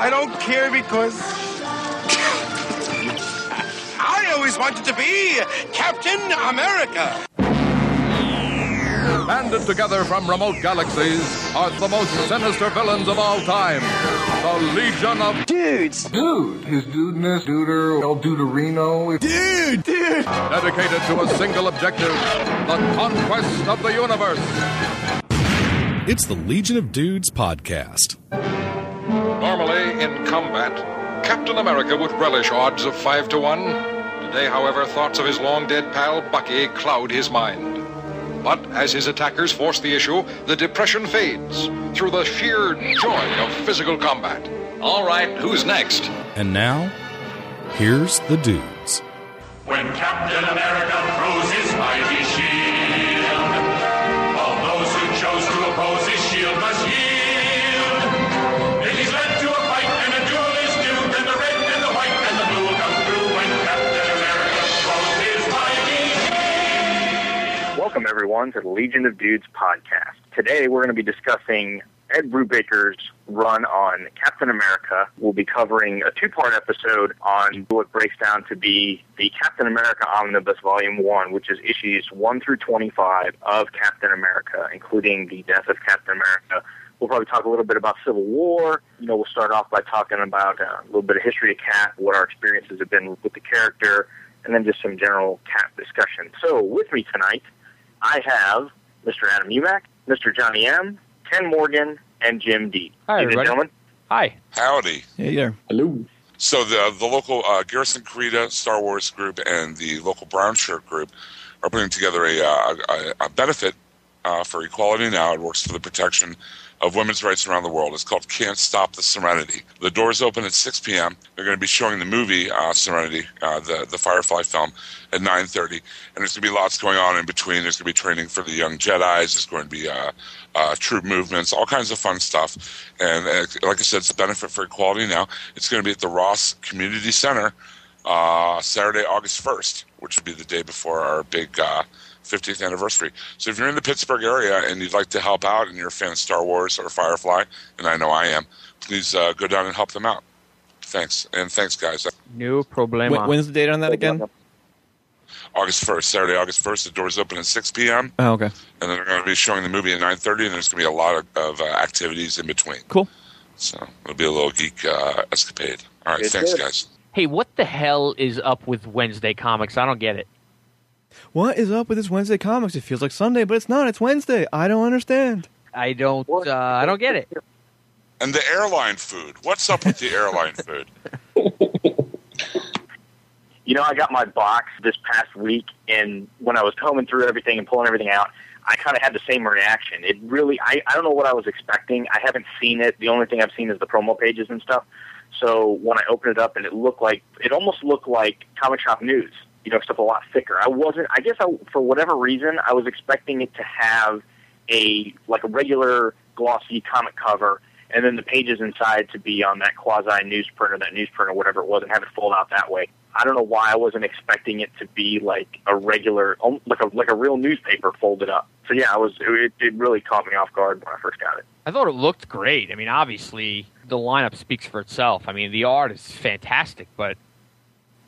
I don't care because I always wanted to be Captain America. Banded together from remote galaxies are the most sinister villains of all time. The Legion of Dudes. Dude. His dudeness, duder, El Duderino. Dude, dude. dedicated to a single objective the conquest of the universe. It's the Legion of Dudes podcast. Normally, in combat, Captain America would relish odds of 5 to 1. Today, however, thoughts of his long dead pal Bucky cloud his mind. But as his attackers force the issue, the depression fades through the sheer joy of physical combat. All right, who's next? And now, here's the dudes. When Captain America throws his mighty shield, everyone, to the Legion of Dudes podcast. Today, we're going to be discussing Ed Brubaker's run on Captain America. We'll be covering a two part episode on what breaks down to be the Captain America Omnibus Volume 1, which is issues 1 through 25 of Captain America, including the death of Captain America. We'll probably talk a little bit about Civil War. You know, we'll start off by talking about uh, a little bit of history of Cap, what our experiences have been with the character, and then just some general Cap discussion. So, with me tonight, I have Mr. Adam Umack, Mr. Johnny M, Ken Morgan, and Jim D. Hi, Ladies everybody. gentlemen. Hi. Howdy. Hey there. So the the local uh, Garrison Carida Star Wars group and the local Brown Shirt group are putting together a uh, a, a benefit uh, for Equality Now. It works for the protection of women's rights around the world. It's called Can't Stop the Serenity. The doors open at 6 p.m. They're going to be showing the movie uh, Serenity, uh, the the Firefly film, at 9:30, and there's going to be lots going on in between. There's going to be training for the young Jedi's. There's going to be uh, uh, troop movements, all kinds of fun stuff. And uh, like I said, it's a benefit for Equality Now. It's going to be at the Ross Community Center uh, Saturday, August 1st, which would be the day before our big 50th anniversary. So if you're in the Pittsburgh area and you'd like to help out and you're a fan of Star Wars or Firefly, and I know I am, please uh, go down and help them out. Thanks. And thanks, guys. No problema. When, when's the date on that again? August 1st, Saturday, August 1st, the doors open at 6 p.m. Oh, okay. And then they're going to be showing the movie at 9.30, and there's going to be a lot of, of uh, activities in between. Cool. So it'll be a little geek uh, escapade. All right, Good, thanks, good. guys. hey, what the hell is up with Wednesday comics? I don't get it. What is up with this Wednesday comics? It feels like Sunday, but it's not. It's Wednesday. I don't understand. I don't. Uh, I don't get it. And the airline food. What's up with the airline food? You know, I got my box this past week, and when I was combing through everything and pulling everything out, I kind of had the same reaction. It really, I, I don't know what I was expecting. I haven't seen it. The only thing I've seen is the promo pages and stuff. So when I opened it up, and it looked like, it almost looked like comic shop news, you know, stuff a lot thicker. I wasn't, I guess I, for whatever reason, I was expecting it to have a, like a regular glossy comic cover, and then the pages inside to be on that quasi newsprint or that newsprint or whatever it was, and have it fold out that way. I don't know why I wasn't expecting it to be like a regular, um, like a like a real newspaper folded up. So yeah, I was. It, it really caught me off guard when I first got it. I thought it looked great. I mean, obviously the lineup speaks for itself. I mean, the art is fantastic, but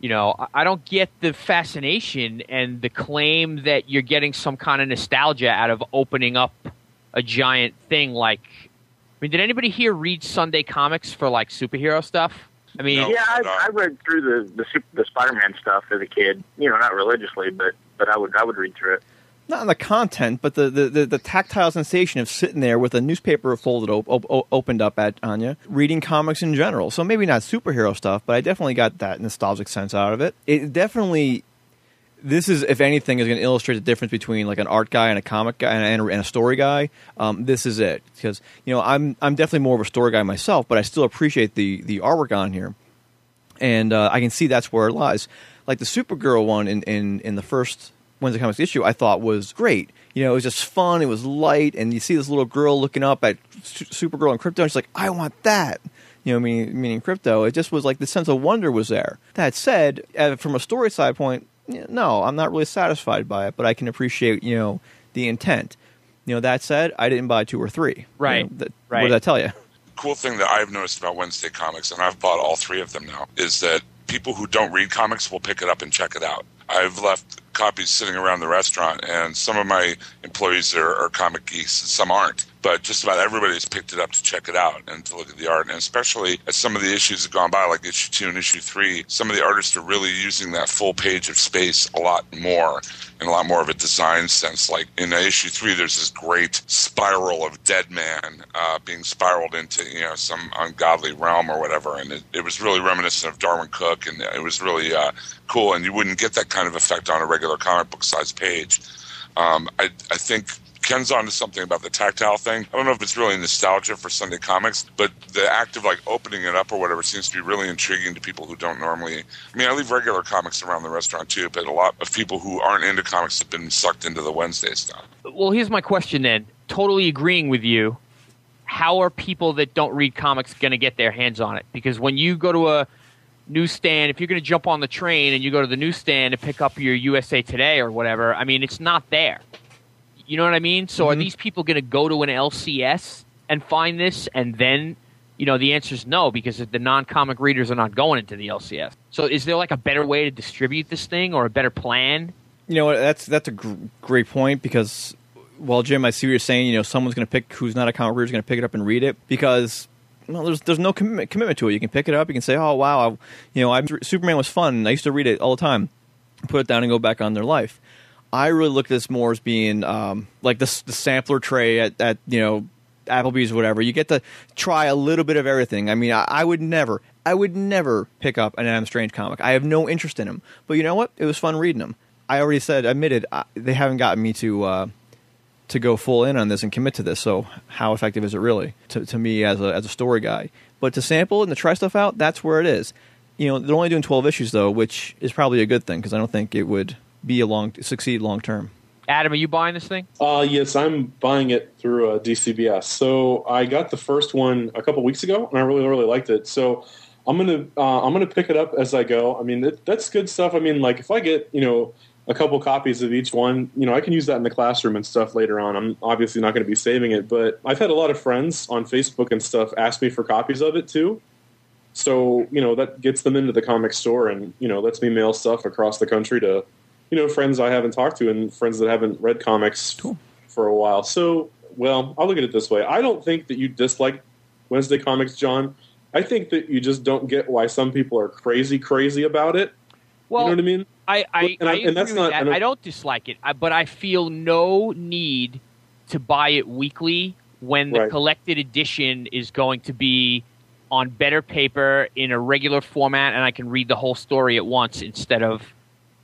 you know, I- I don't get the fascination and the claim that you're getting some kind of nostalgia out of opening up a giant thing like. I mean, did anybody here read Sunday comics for like superhero stuff? I mean, No. Yeah, I, no. I read through the the, the Spider Man stuff as a kid. You know, not religiously, but but I would I would read through it. Not in the content, but the, the, the, the tactile sensation of sitting there with a newspaper folded op- op- opened up at Anya, reading comics in general. So maybe not superhero stuff, but I definitely got that nostalgic sense out of it. It definitely, this is, if anything, is going to illustrate the difference between like an art guy and a comic guy and, and, and a story guy. Um, this is it because you know I'm I'm definitely more of a story guy myself, but I still appreciate the the artwork on here and uh, I can see that's where it lies. Like the Supergirl one in, in, in the first Wednesday Comics issue, I thought was great. You know, it was just fun. It was light, and you see this little girl looking up at Su- Supergirl and Krypto, and she's like, "I want that." You know, meaning, meaning Krypto. It just was like the sense of wonder was there. That said, uh, from a story side point, no, I'm not really satisfied by it, but I can appreciate you know the intent. You know, that said, I didn't buy two or three. You Right. know, that- Right. What did that tell you? cool thing that I've noticed about Wednesday comics, and I've bought all three of them now, is that people who don't read comics will pick it up and check it out. I've left copies sitting around the restaurant, and some of my employees are, are comic geeks, and some aren't. But just about everybody's picked it up to check it out and to look at the art. And especially as some of the issues have gone by, like issue two and issue three, some of the artists are really using that full page of space a lot more in a lot more of a design sense. Like in issue three, there's this great spiral of dead man uh, being spiraled into you know some ungodly realm or whatever, and it, it was really reminiscent of Darwyn Cooke, and it was really uh, cool. And you wouldn't get that kind of effect on a regular comic book size page. Um, I, I think Ken's onto something about the tactile thing. I don't know if it's really nostalgia for Sunday comics, but the act of like opening it up or whatever seems to be really intriguing to people who don't normally. I mean, I leave regular comics around the restaurant too, but a lot of people who aren't into comics have been sucked into the Wednesday stuff. Well, here's my question then. Totally agreeing with you. How are people that don't read comics going to get their hands on it? Because when you go to a newsstand, if you're going to jump on the train and you go to the newsstand and pick up your USA Today or whatever, I mean, it's not there. You know what I mean? So are mm-hmm. these people going to go to an LCS and find this and then, you know, the answer is no because the non-comic readers are not going into the LCS. So is there like a better way to distribute this thing or a better plan? You know, that's that's a gr- great point because, well, Jim, I see what you're saying. You know, someone's going to pick who's not a comic reader is going to pick it up and read it because. Well, there's there's no commitment, commitment to it. You can pick it up. You can say, "Oh wow, I, you know, I, Superman was fun. I used to read it all the time." Put it down and go back on their life. I really look at this more as being um, like the, the sampler tray at, at you know Applebee's or whatever. You get to try a little bit of everything. I mean, I, I would never, I would never pick up an Adam Strange comic. I have no interest in him. But you know what? It was fun reading them. I already said, admitted, I, they haven't gotten me to uh, to go full in on this and commit to this. So how effective is it really to, to me as a as a story guy? But to sample and to try stuff out, that's where it is. You know, they're only doing twelve issues though, which is probably a good thing because I don't think it would be a long succeed long term. Adam, are you buying this thing? Uh, yes, I'm buying it through uh, DCBS. So I got the first one a couple weeks ago, and I really, really liked it. So I'm gonna, uh, I'm gonna pick it up as I go. I mean, it, that's good stuff. I mean, like if I get, you know, a couple copies of each one, you know, I can use that in the classroom and stuff later on. I'm obviously not going to be saving it, but I've had a lot of friends on Facebook and stuff ask me for copies of it too. So you know that gets them into the comic store, and you know lets me mail stuff across the country to you know friends I haven't talked to and friends that haven't read comics cool. for a while. So well, I'll look at it this way. I don't think that you dislike Wednesday comics, John. I think that you just don't get why some people are crazy, crazy about it. Well, you know what I mean? I, I, And I- I and that's not- that. I don't- I don't dislike it, but I feel no need to buy it weekly when the Right. collected edition is going to be on better paper in a regular format, and I can read the whole story at once instead of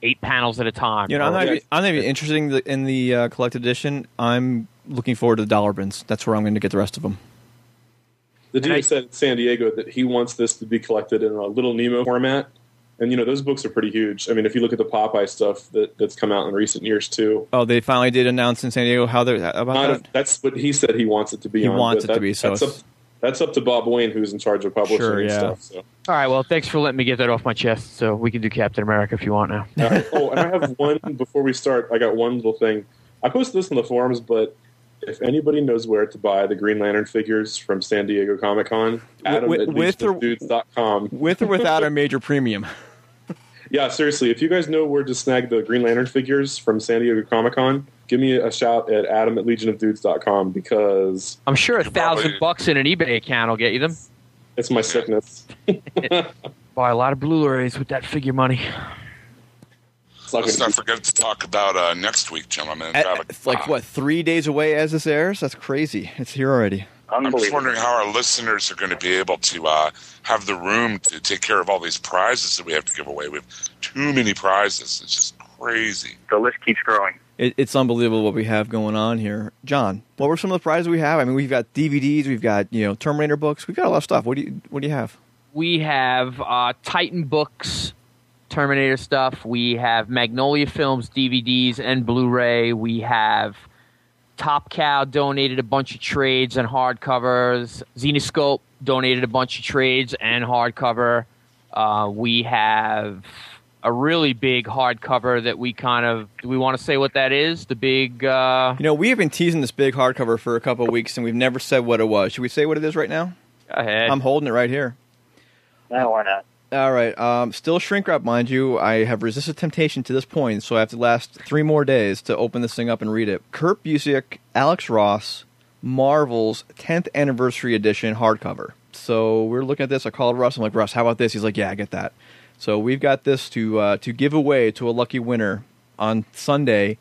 eight panels at a time. You know, I'm not, Yeah. even, I'm not even interested in the, in the uh, collected edition. I'm looking forward to the dollar bins. That's where I'm going to get the rest of them. The dude I- said in San Diego that he wants this to be collected in a Little Nemo format. And you know those books are pretty huge. I mean, if you look at the Popeye stuff that, that's come out in recent years too, Oh, they finally did announce in San Diego how they're about not that. a, that's what he said he wants it to be. He on, wants but it to be, so that's up, it's- that's up to Bob Wayne, who's in charge of publishing Sure, and yeah. stuff. So. All right, well, thanks for letting me get that off my chest, so we can do Captain America if you want now. All right. Oh, and I have one before we start. I got one little thing. I posted this on the forums, but if anybody knows where to buy the Green Lantern figures from San Diego Comic Con, Adam with- at with or- dudes.com. With or without a major premium. Yeah, seriously, if you guys know where to snag the Green Lantern figures from San Diego Comic Con, give me a shout at adam at legionofdudes.com because I'm sure a thousand probably- bucks in an eBay account will get you them. it's my sickness. Buy a lot of Blu-rays with that figure money. It's not Let's gonna not forget to talk about uh, next week, gentlemen. At- Have a- it's like, what, three days away as this airs? That's crazy. It's here already. I'm just Unbelievable. wondering how our listeners are going to be able to uh, have the room to take care of all these prizes that we have to give away. We have too many prizes. It's just crazy. The list keeps growing. It, it's unbelievable what we have going on here. John, what were some of the prizes we have? I mean, we've got DVDs, we've got you know Terminator books, we've got a lot of stuff. What do you What do you have? we have uh, Titan books, Terminator stuff. We have Magnolia Films DVDs and Blu-ray. We have Top Cow donated a bunch of trades and hardcovers. Zenescope donated a bunch of trades and hardcover. Uh, we have a really big hardcover that we kind of do we want to say what that is? The big uh, You know, we have been teasing this big hardcover for a couple of weeks, and we've never said what it was. Should we say what it is right now? Go ahead. I'm holding it right here. No, why not? All right. Um, still shrink wrap, mind you. I have resisted temptation to this point, so I have to last three more days to open this thing up and read it. Kurt Busiek, Alex Ross, Marvel's 10th anniversary edition hardcover. So we're looking at this. I called Russ. I'm like, Russ, how about this? He's like, Yeah, I get that. So we've got this to uh, to give away to a lucky winner on Sunday,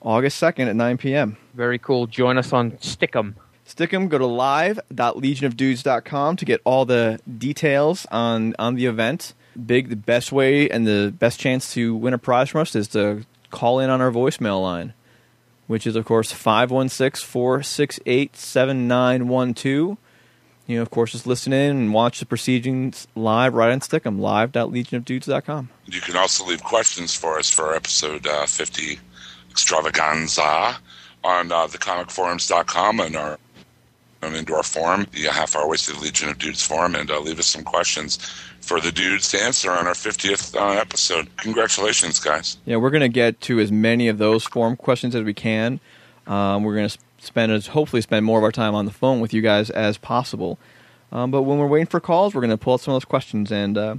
August 2nd at 9 p.m. Very cool. Join us on Stickam. Stickam, go to live.legionofdudes.com to get all the details on, on the event. Big, the best way and the best chance to win a prize from us is to call in on our voicemail line, which is, of course, 516 468 7912. You know, of course, just listen in and watch the proceedings live right on Stickam, live.legionofdudes.com. You can also leave questions for us for episode uh, 50 extravaganza on uh, thecomicforums.com and our um, into our forum, the Half Hour Wasted Legion of Dudes forum, and uh, leave us some questions for the dudes to answer on our 50th uh, episode. Congratulations, guys. Yeah, we're going to get to as many of those form questions as we can. Um, we're going to spend as hopefully spend more of our time on the phone with you guys as possible. Um, but when we're waiting for calls, we're going to pull out some of those questions, and uh,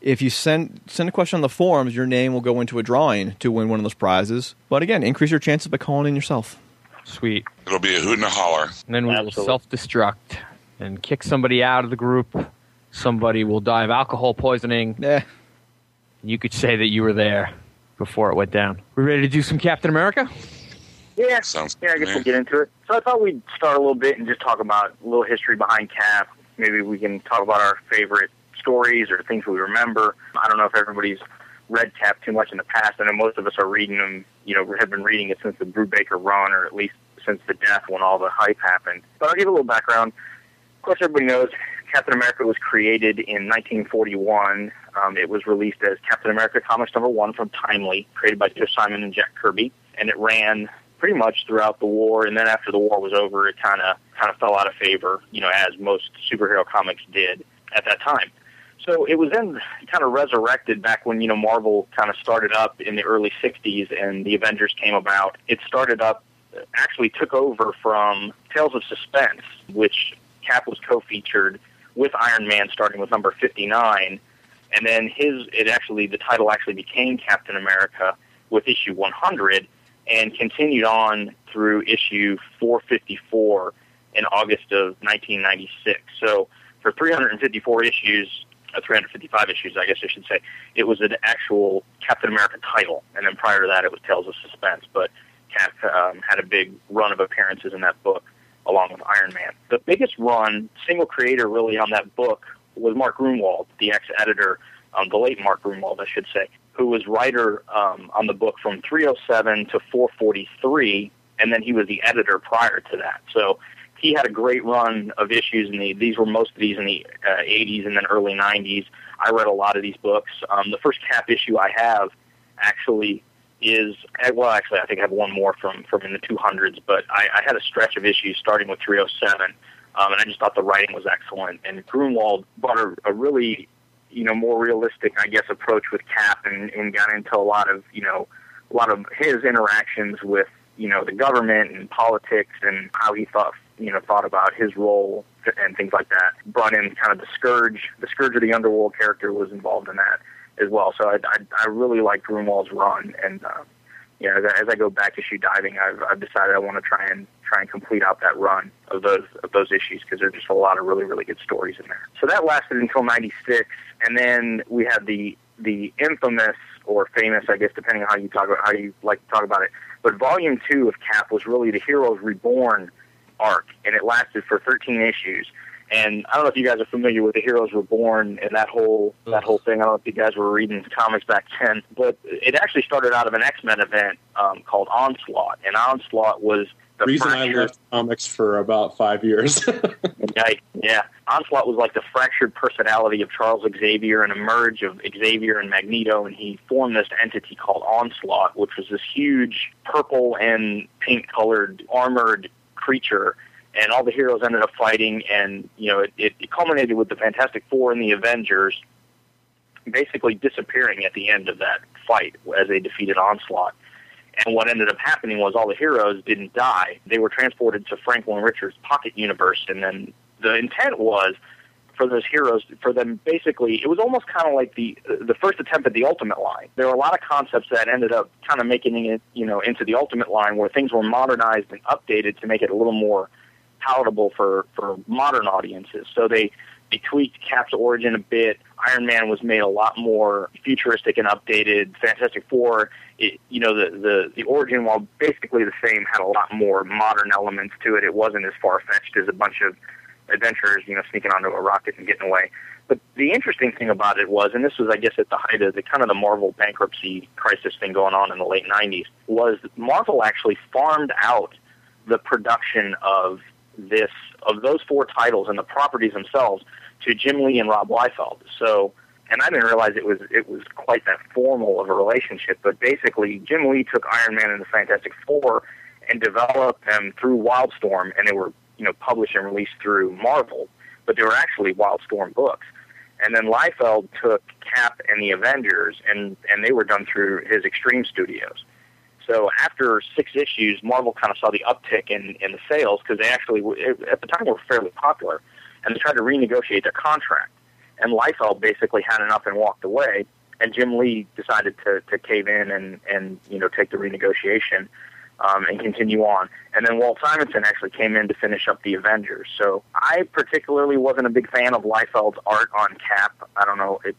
if you send send a question on the forums, your name will go into a drawing to win one of those prizes. But again, increase your chances by calling in yourself. Sweet. It'll be a hoot and a holler. And then we will self destruct and kick somebody out of the group. Somebody will die of alcohol poisoning. Yeah. You could say that you were there before it went down. We ready to do some Captain America? Yeah, Sounds yeah. I guess we'll get into it. So I thought we'd start a little bit and just talk about a little history behind Cap. Maybe we can talk about our favorite stories or things we remember. I don't know if everybody's read Cap too much in the past. I know most of us are reading them. You know, have been reading it since the Brubaker run, or at least since the death when all the hype happened. But I'll give a little background. Of course, everybody knows Captain America was created in 1941. Um, it was released as Captain America Comics Number One from Timely, created by Joe Simon and Jack Kirby, and it ran pretty much throughout the war. And then after the war was over, it kind of kind of fell out of favor, you know, as most superhero comics did at that time. So it was then kind of resurrected back when you know Marvel kind of started up in the early '60s and the Avengers came about. It started up, actually took over from Tales of Suspense, which Cap was co-featured with Iron Man, starting with number 59, and then his it actually the title actually became Captain America with issue 100 and continued on through issue 454 in August of 1996. So for 354 issues, uh, 355 issues, I guess I should say, it was an actual Captain America title, and then prior to that, it was Tales of Suspense. But Cap um, had a big run of appearances in that book, along with Iron Man. The biggest run, single creator, really on that book was Mark Gruenwald, the ex-editor, um, the late Mark Gruenwald, I should say, who was writer um, on the book from 307 to 443, and then he was the editor prior to that. So he had a great run of issues, and the, these were most of these in the uh, 80s and then early 90s. I read a lot of these books. Um, the first Cap issue I have actually is eh, well, actually, I think I have one more from from in the 200s, but I, I had a stretch of issues starting with 307, um, and I just thought the writing was excellent. And Gruenwald brought a, a really, you know, more realistic, I guess, approach with Cap, and, and got into a lot of, you know, a lot of his interactions with, you know, the government and politics, and how he thought, you know, thought about his role and things like that. Brought in kind of the scourge, the scourge of the underworld character was involved in that as well. So I, I, I really like Gruenwald's run, and uh, you know, as I, as I go back issue diving, I've, I've decided I want to try and try and complete out that run of those of those issues because there's just a lot of really really good stories in there. So that lasted until '96, and then we had the the infamous or famous, I guess, depending on how you talk about how you like to talk about it. But volume two of Cap was really the Heroes Reborn arc, and it lasted for 13 issues. And I don't know if you guys are familiar with the Heroes Reborn and that whole that whole thing. I don't know if you guys were reading comics back then, but it actually started out of an X Men event um, called Onslaught, and Onslaught was the reason I left comics for about five years. Right. Yeah. Onslaught was like the fractured personality of Charles Xavier and a merge of Xavier and Magneto, and he formed this entity called Onslaught, which was this huge purple and pink colored armored creature. And all the heroes ended up fighting, and you know it, it, it culminated with the Fantastic Four and the Avengers basically disappearing at the end of that fight as they defeated Onslaught. And what ended up happening was all the heroes didn't die. They were transported to Franklin Richards' pocket universe, and then the intent was for those heroes for them basically it was almost kind of like the the first attempt at the ultimate line. There were a lot of concepts that ended up kind of making it you know into the ultimate line where things were modernized and updated to make it a little more palatable for for modern audiences. So they they tweaked Cap's origin a bit. Iron Man was made a lot more futuristic and updated. Fantastic Four, it, you know, the, the the origin, while basically the same, had a lot more modern elements to it. It wasn't as far fetched as a bunch of adventurers, you know, sneaking onto a rocket and getting away. But the interesting thing about it was, and this was, I guess, at the height of the kind of the Marvel bankruptcy crisis thing going on in the late '90s, was Marvel actually farmed out the production of this of those four titles and the properties themselves to Jim Lee and Rob Liefeld. So, and I didn't realize it was it was quite that formal of a relationship. But basically, Jim Lee took Iron Man and the Fantastic Four and developed them through Wildstorm, and they were you know published and released through Marvel, but they were actually Wildstorm books. And then Liefeld took Cap and the Avengers, and and they were done through his Extreme Studios. So after six issues, Marvel kind of saw the uptick in in the sales because they actually at the time were fairly popular, and they tried to renegotiate their contract. And Liefeld basically had enough and walked away. And Jim Lee decided to to cave in and and you know take the renegotiation um, and continue on. And then Walt Simonson actually came in to finish up the Avengers. So I particularly wasn't a big fan of Liefeld's art on Cap. I don't know. It,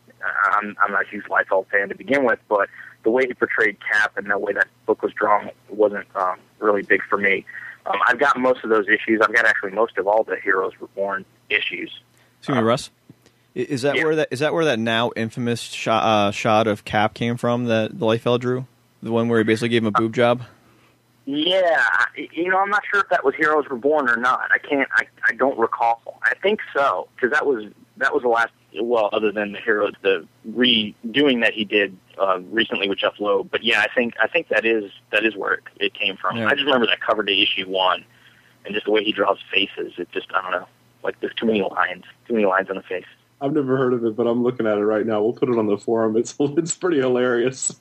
I'm I'm not a huge Liefeld fan to begin with, but the way he portrayed Cap and the way that book was drawn wasn't um, really big for me. Um, I've got most of those issues. I've got actually most of all the Heroes Reborn issues. Excuse me, Russ. Is that yeah. where that is that where that now infamous shot uh, shot of Cap came from that Liefeld drew? The one where he basically gave him a boob job. Yeah, you know, I'm not sure if that was Heroes Reborn or not. I can't. I, I don't recall. I think so because that was that was the last. Well, other than the Heroes, the redoing that he did uh, recently with Jeph Loeb. But yeah, I think I think that is that is where it, it came from. Yeah. I just remember that cover to issue one, and just the way he draws faces. It just I don't know. Like there's too many lines, too many lines on the face. I've never heard of it, but I'm looking at it right now. We'll put it on the forum. It's it's pretty hilarious.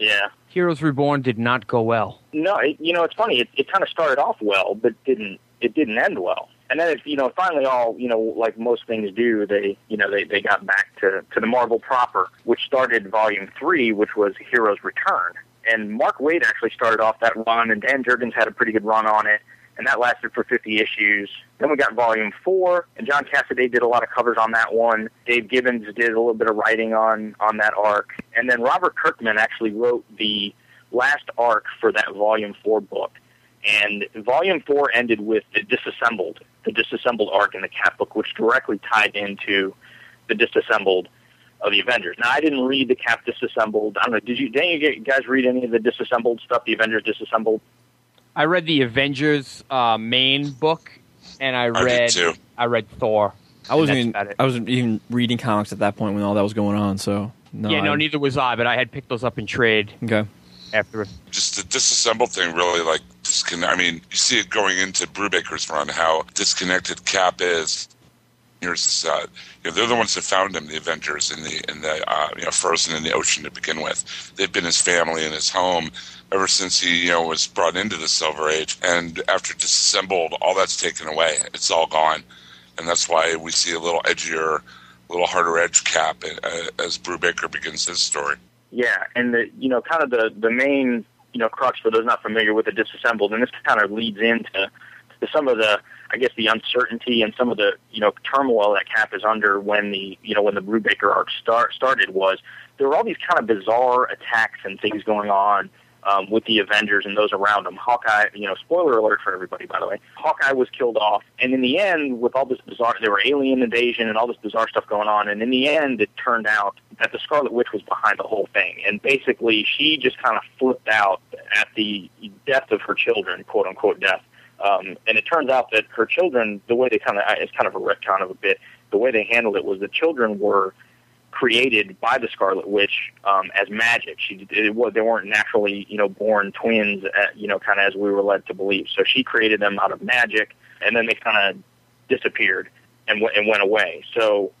Yeah. Heroes Reborn did not go well. No, it, you know it's funny. It, it kind of started off well, but didn't it didn't end well. And then you know finally all you know like most things do, they you know they they got back to to the Marvel proper, which started Volume Three, which was Heroes Return. And Mark Waid actually started off that run, and Dan Jurgens had a pretty good run on it, and that lasted for 50 issues. Then we got Volume Four, and John Cassaday did a lot of covers on that one. Dave Gibbons did a little bit of writing on on that arc, and then Robert Kirkman actually wrote the last arc for that Volume Four book. And Volume Four ended with the disassembled, the disassembled arc in the Cap book, which directly tied into the disassembled of the Avengers. Now, I didn't read the Cap disassembled. I don't know. Did you? Did you guys read any of the disassembled stuff? The Avengers disassembled. I read the Avengers uh, main book, and I I read too. I read Thor. I wasn't even. I wasn't even reading comics at that point when all that was going on. So no, yeah, no, I- neither was I, but I had picked those up in trade Okay. after. just the disassembled thing really like I mean, you see it going into Brubaker's run how disconnected Cap is. Here's this, uh, you know, they're the ones that found him, the Avengers, in the in the uh, you know frozen in the ocean to begin with. They've been his family and his home ever since he you know was brought into the Silver Age. And after disassembled, all that's taken away. It's all gone, and that's why we see a little edgier, a little harder edge Cap uh, as Brubaker begins his story. Yeah, and the you know kind of the the main you know crux for those not familiar with the disassembled, and this kind of leads into to some of the I guess the uncertainty and some of the you know turmoil that Cap is under when the you know when the Brubaker arc start started was there were all these kind of bizarre attacks and things going on um, with the Avengers and those around them. Hawkeye, you know, spoiler alert for everybody, by the way. Hawkeye was killed off, and in the end, with all this bizarre, there were alien invasion and all this bizarre stuff going on, and in the end, it turned out that the Scarlet Witch was behind the whole thing, and basically, she just kind of flipped out at the death of her children, quote unquote death. Um, and it turns out that her children, the way they kind of, it's kind of a retcon of a bit, the way they handled it was the children were created by the Scarlet Witch um, as magic. She it they weren't naturally you know born twins, uh, you know, kind of as we were led to believe. So she created them out of magic, and then they kind of disappeared and went and went away. So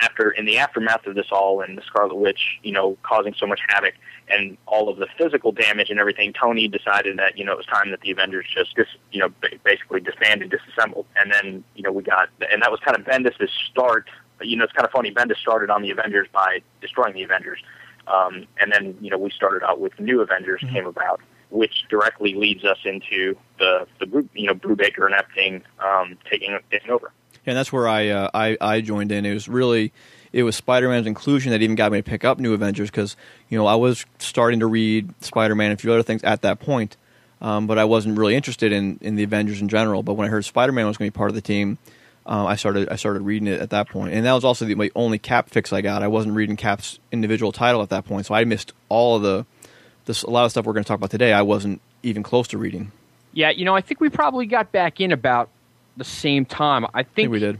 after in the aftermath of this all and the Scarlet Witch, you know, causing so much havoc and all of the physical damage and everything, Tony decided that you know it was time that the Avengers just dis, you know ba- basically disbanded, disassembled, and then you know we got and that was kind of Bendis' start. You know, it's kind of funny. Bendis started on the Avengers by destroying the Avengers, um, and then you know we started out with New Avengers came about, which directly leads us into the the group, you know Brubaker and Epting um, taking taking over. Yeah, and that's where I, uh, I I joined in. It was really it was Spider Man's inclusion that even got me to pick up New Avengers because you know I was starting to read Spider Man and a few other things at that point, um, but I wasn't really interested in in the Avengers in general. But when I heard Spider Man was going to be part of the team. Um, I started I started reading it at that point, and that was also the my only Cap fix I got. I wasn't reading Cap's individual title at that point, so I missed all of the this a lot of stuff we're going to talk about today. I wasn't even close to reading. Yeah, you know, I think we probably got back in about the same time. I I think, think we did.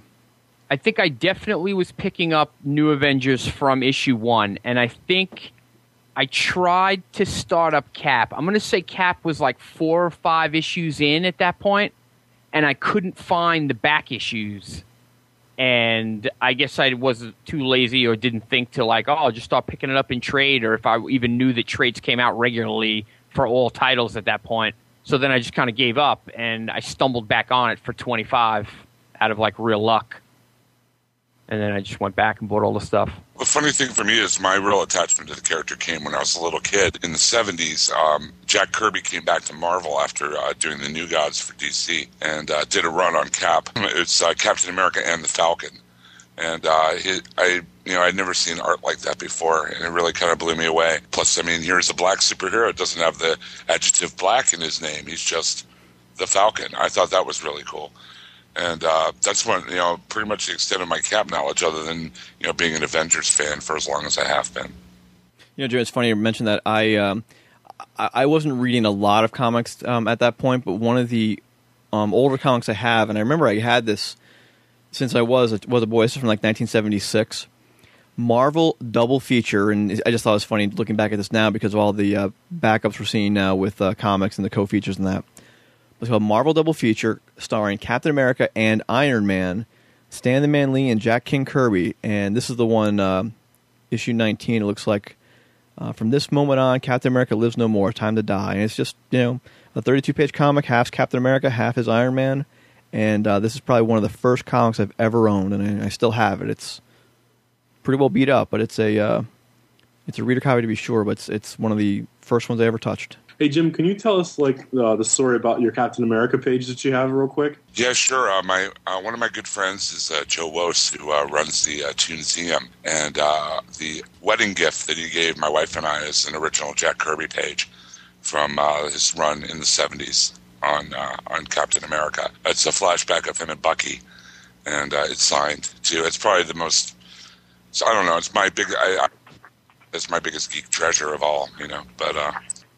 I think I definitely was picking up New Avengers from issue one, and I think I tried to start up Cap. I'm going to say Cap was like four or five issues in at that point, and I couldn't find the back issues. And I guess I was too lazy or didn't think to like, oh, I'll just start picking it up in trade, or if I even knew that trades came out regularly for all titles at that point. So then I just kind of gave up, and I stumbled back on it for 25 out of like real luck and then I just went back and bought all the stuff. The funny thing for me is my real attachment to the character came when I was a little kid. In the 70s, um, Jack Kirby came back to Marvel after uh, doing the New Gods for DC and uh, did a run on Cap. It's uh, Captain America and the Falcon. And uh, I, you know, I'd never seen art like that before, and it really kind of blew me away. Plus, I mean, here's a black superhero. It doesn't have the adjective black in his name. He's just the Falcon. I thought that was really cool and uh, that's when you know pretty much the extent of my cap knowledge, other than you know being an Avengers fan for as long as I have been. You know, Jim, it's funny you mentioned that. I um, I I wasn't reading a lot of comics um, at that point, but one of the um, older comics I have, and I remember I had this since I was a, was a boy. This is from like 1976. Marvel double feature, and I just thought it was funny looking back at this now because of all the uh, backups we're seeing now with uh, comics and the co-features and that. It's called Marvel double feature starring Captain America and Iron Man, Stan the Man Lee and Jack King Kirby, and this is the one um issue 19. It looks like uh, from this moment on, Captain America lives no more. Time to die, and it's just you know a 32 page comic, half Captain America, half is Iron Man, and uh, this is probably one of the first comics I've ever owned, and I, I still have it. It's pretty well beat up, but it's a uh, it's a reader copy to be sure, but it's it's one of the first ones I ever touched. Hey Jim, can you tell us like uh, the story about your Captain America page that you have, real quick? Yeah, sure. Uh, my uh, one of my good friends is uh, Joe Wos, who uh, runs the uh, and uh, the wedding gift that he gave my wife and I is an original Jack Kirby page from his run in the '70s on on Captain America. It's a flashback of him and Bucky, and it's signed too. It's probably the most. I don't know. It's my big. I, I, it's my biggest geek treasure of all, you know. But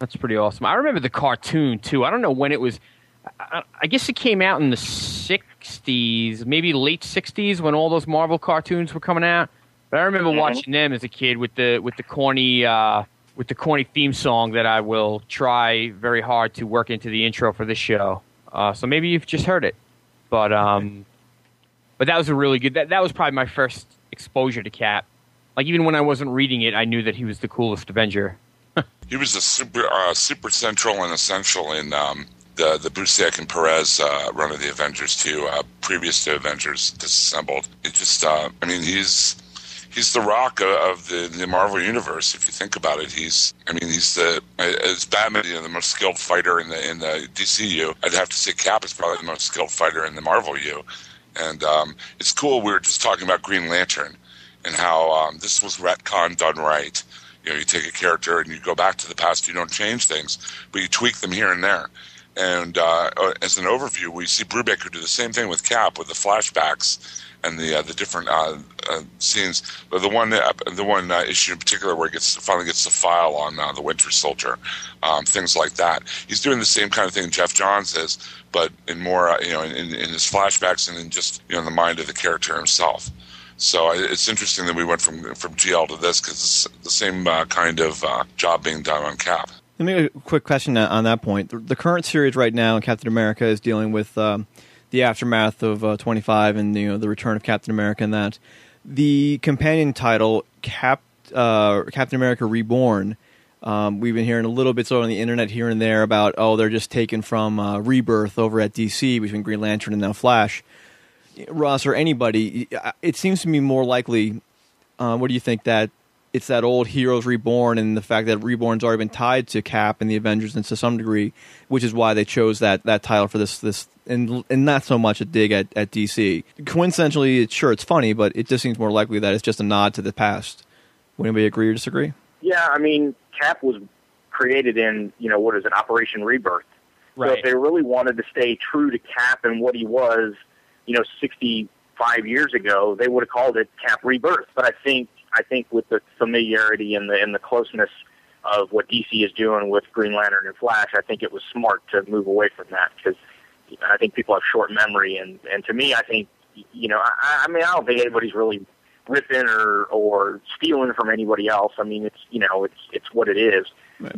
That's pretty awesome. I remember the cartoon too. I don't know when it was. I, I guess it came out in the '60s, maybe late '60s, when all those Marvel cartoons were coming out. But I remember Mhm. watching them as a kid with the with the corny uh, with the corny theme song that I will try very hard to work into the intro for this show. Uh, so maybe you've just heard it, but um, but that was a really good. That that was probably my first exposure to Cap. Like even when I wasn't reading it, I knew that he was the coolest Avenger. He was a super uh, super central and essential in um, the the Busiek and Perez uh, run of the Avengers too. Uh, previous to Avengers Disassembled, it just uh, I mean he's he's the rock of, the, the Marvel universe. If you think about it, he's I mean he's the as Batman, you know, the most skilled fighter in the in the DCU. I'd have to say Cap is probably the most skilled fighter in the Marvel U. And um, it's cool. We were just talking about Green Lantern and how um, this was retcon done right. You know, you take a character and you go back to the past. You don't change things, but you tweak them here and there. And uh, uh, as an overview, we see Brubaker do the same thing with Cap with the flashbacks and the uh, the different uh, uh, scenes. But the one uh, the one issue in particular where he gets finally gets the file on the Winter Soldier, um, things like that. He's doing the same kind of thing Geoff Johns is, but in more you know in, in his flashbacks and in just you know in the mind of the character himself. So it's interesting that we went from from GL to this because it's the same uh, kind of uh, job being done on Cap. Let me a quick question on that point. The, the current series right now in Captain America is dealing with um, the aftermath of uh, 25 and you know the return of Captain America and that. The companion title, Cap, uh, Captain America Reborn. Um, we've been hearing a little bit on the internet here and there about oh they're just taken from uh, Rebirth over at DC between Green Lantern and now Flash. Ross or anybody, it seems to me more likely. Uh, what do you think that it's that old Heroes Reborn and the fact that Reborn's already been tied to Cap and the Avengers and to some degree, which is why they chose that that title for this this and and not so much a dig at, at DC. Coincidentally, it's, sure it's funny, but it just seems more likely that it's just a nod to the past. Would anybody agree or disagree? Yeah, I mean, Cap was created in you know what is it, Operation Rebirth. So if they really wanted to stay true to Cap and what he was, you know, 65 years ago, they would have called it Cap Rebirth. But I think I think with the familiarity and the and the closeness of what DC is doing with Green Lantern and Flash, I think it was smart to move away from that because I think people have short memory, and and to me, I think you know, I, I mean, I don't think anybody's really ripping or or stealing from anybody else. I mean, it's you know, it's it's what it is.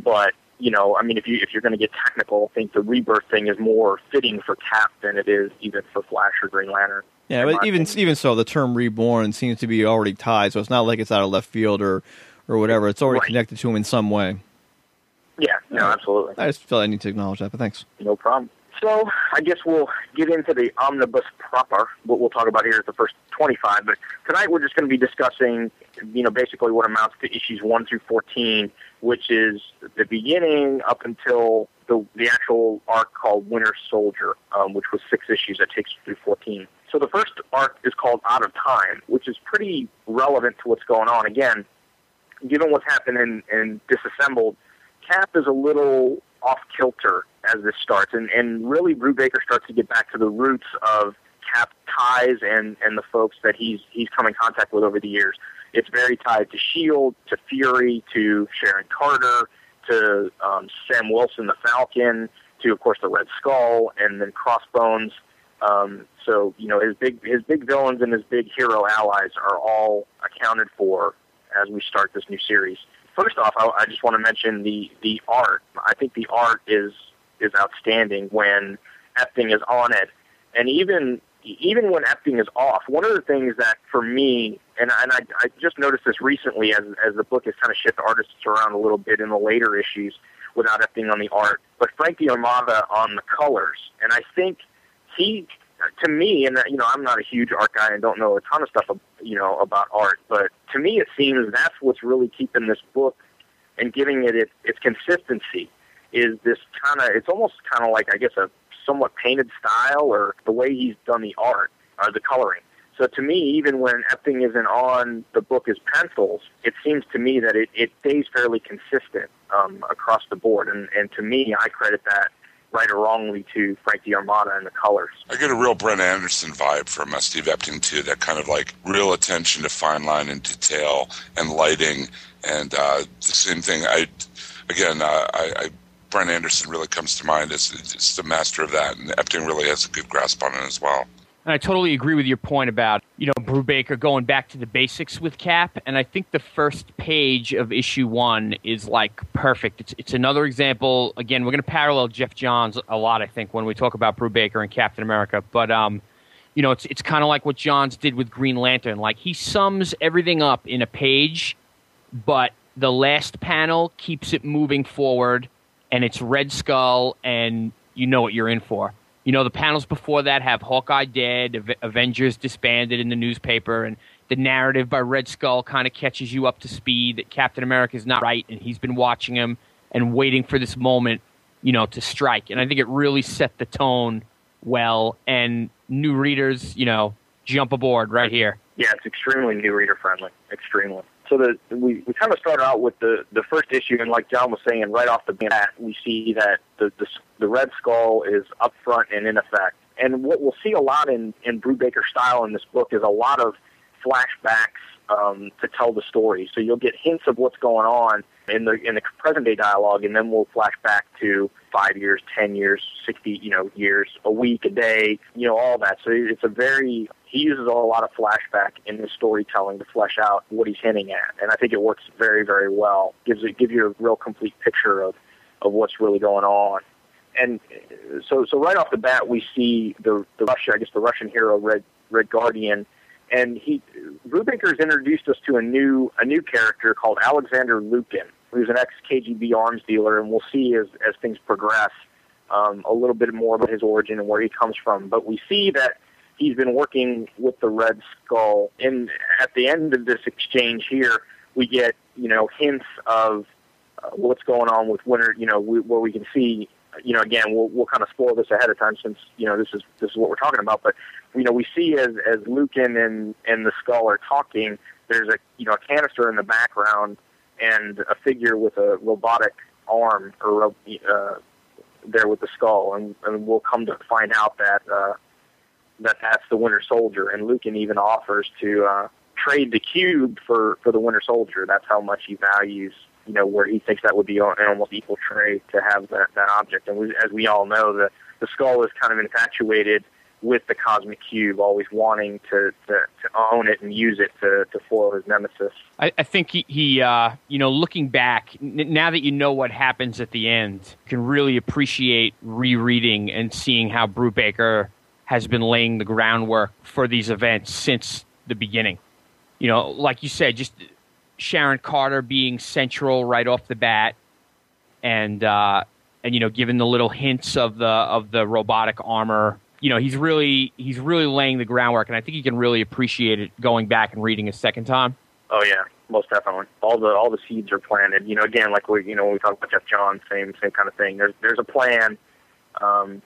But you know, I mean, if you if you're going to get technical, I think the rebirth thing is more fitting for Cap than it is even for Flash or Green Lantern. Yeah, but even even so, the term reborn seems to be already tied, so it's not like it's out of left field or or whatever. It's already Right. connected to him in some way. Yeah, no, absolutely. I just felt I need to acknowledge that, but thanks. No problem. So I guess we'll get into the omnibus proper. What we'll talk about here is the first 25. But tonight we're just going to be discussing, you know, basically what amounts to issues 1 through 14, which is the beginning up until the, the actual arc called Winter Soldier, um, which was six issues that takes through 14. So the first arc is called Out of Time, which is pretty relevant to what's going on. Again, given what's happened in, in Disassembled, Cap is a little off kilter as this starts, and, and really Baker starts to get back to the roots of Cap ties and, and the folks that he's he's come in contact with over the years. It's very tied to Shield, to Fury, to Sharon Carter, to um, Sam Wilson, the Falcon, to of course the Red Skull, and then Crossbones. Um, so you know his big his big villains and his big hero allies are all accounted for as we start this new series. First off, I, I just want to mention the the art. I think the art is is outstanding when Epting is on it, and even even when Epting is off. One of the things that for me, and and I, I just noticed this recently as as the book has kind of shifted artists around a little bit in the later issues without Epting on the art, but Frank D'Armata on the colors, and I think he to me, and you know, I'm not a huge art guy and don't know a ton of stuff, you know, about art, but to me, it seems that's what's really keeping this book and giving it its, its consistency. Is this kind of? It's almost kind of like I guess a somewhat painted style, or the way he's done the art or the coloring. So to me, even when Epting isn't on the book as pencils, it seems to me that it, it stays fairly consistent um, across the board. And, and to me, I credit that right or wrongly to Frank D'Armata and the colors. I get a real Brent Anderson vibe from uh, Steve Epting too. That kind of like real attention to fine line and detail and lighting, and uh, the same thing. I again, uh, I, I Brent Anderson really comes to mind as the master of that, and Epting really has a good grasp on it as well. And I totally agree with your point about, you know, Brubaker going back to the basics with Cap. And I think the first page of issue one is like perfect. It's, it's another example. Again, we're going to parallel Geoff Johns a lot, I think, when we talk about Brubaker and Captain America. But, um, you know, it's, it's kind of like what Johns did with Green Lantern. Like he sums everything up in a page, but the last panel keeps it moving forward and it's Red Skull and you know what you're in for. You know, the panels before that have Hawkeye dead, Avengers disbanded in the newspaper, and the narrative by Red Skull kind of catches you up to speed that Captain America is not right, and he's been watching him and waiting for this moment, you know, to strike. And I think it really set the tone well, and new readers, you know, jump aboard right here. Yeah, it's extremely new reader friendly. Extremely. So the we, we kind of start out with the the first issue, and like John was saying, right off the bat, we see that the the, the Red Skull is up front and in effect. And what we'll see a lot in in Brubaker style in this book is a lot of flashbacks um, to tell the story. So you'll get hints of what's going on in the in the present day dialogue, and then we'll flash back to five years, ten years, sixty, you know, years, a week, a day, you know, all that. So it's a very he uses a lot of flashback in his storytelling to flesh out what he's hinting at, and I think it works very, very well. gives it gives you a real complete picture of of what's really going on. And so, so right off the bat, we see the the Russia, I guess, the Russian hero Red Red Guardian, and he Brubaker's introduced us to a new a new character called Alexander Lukin, who's an ex KGB arms dealer, and we'll see as as things progress um, a little bit more about his origin and where he comes from. But we see that he's been working with the Red Skull, and at the end of this exchange here, we get you know hints of uh, what's going on with Winter. You know, we, where we can see. You know, again, we'll we'll kind of spoil this ahead of time since you know this is this is what we're talking about. But you know, we see as as Lukin and and the skull are talking, there's a you know a canister in the background and a figure with a robotic arm or uh, there with the skull, and, and we'll come to find out that uh, that that's the Winter Soldier. And Lukin even offers to uh, trade the cube for for the Winter Soldier. That's how much he values. You know, where he thinks that would be an almost equal trade to have that, that object. And we, as we all know, the the skull is kind of infatuated with the cosmic cube, always wanting to, to, to own it and use it to, to foil his nemesis. I, I think he, he uh, you know, looking back, n- now that you know what happens at the end, you can really appreciate rereading and seeing how Brubaker has been laying the groundwork for these events since the beginning. You know, like you said, just Sharon Carter being central right off the bat, and uh, and you know, given the little hints of the of the robotic armor you know he's really he's really laying the groundwork, and I think you can really appreciate it going back and reading a second time. Oh yeah, most definitely. All the all the seeds are planted. You know, again, like we you know when we talk about Geoff Johns, same same kind of thing. There's there's a plan, um,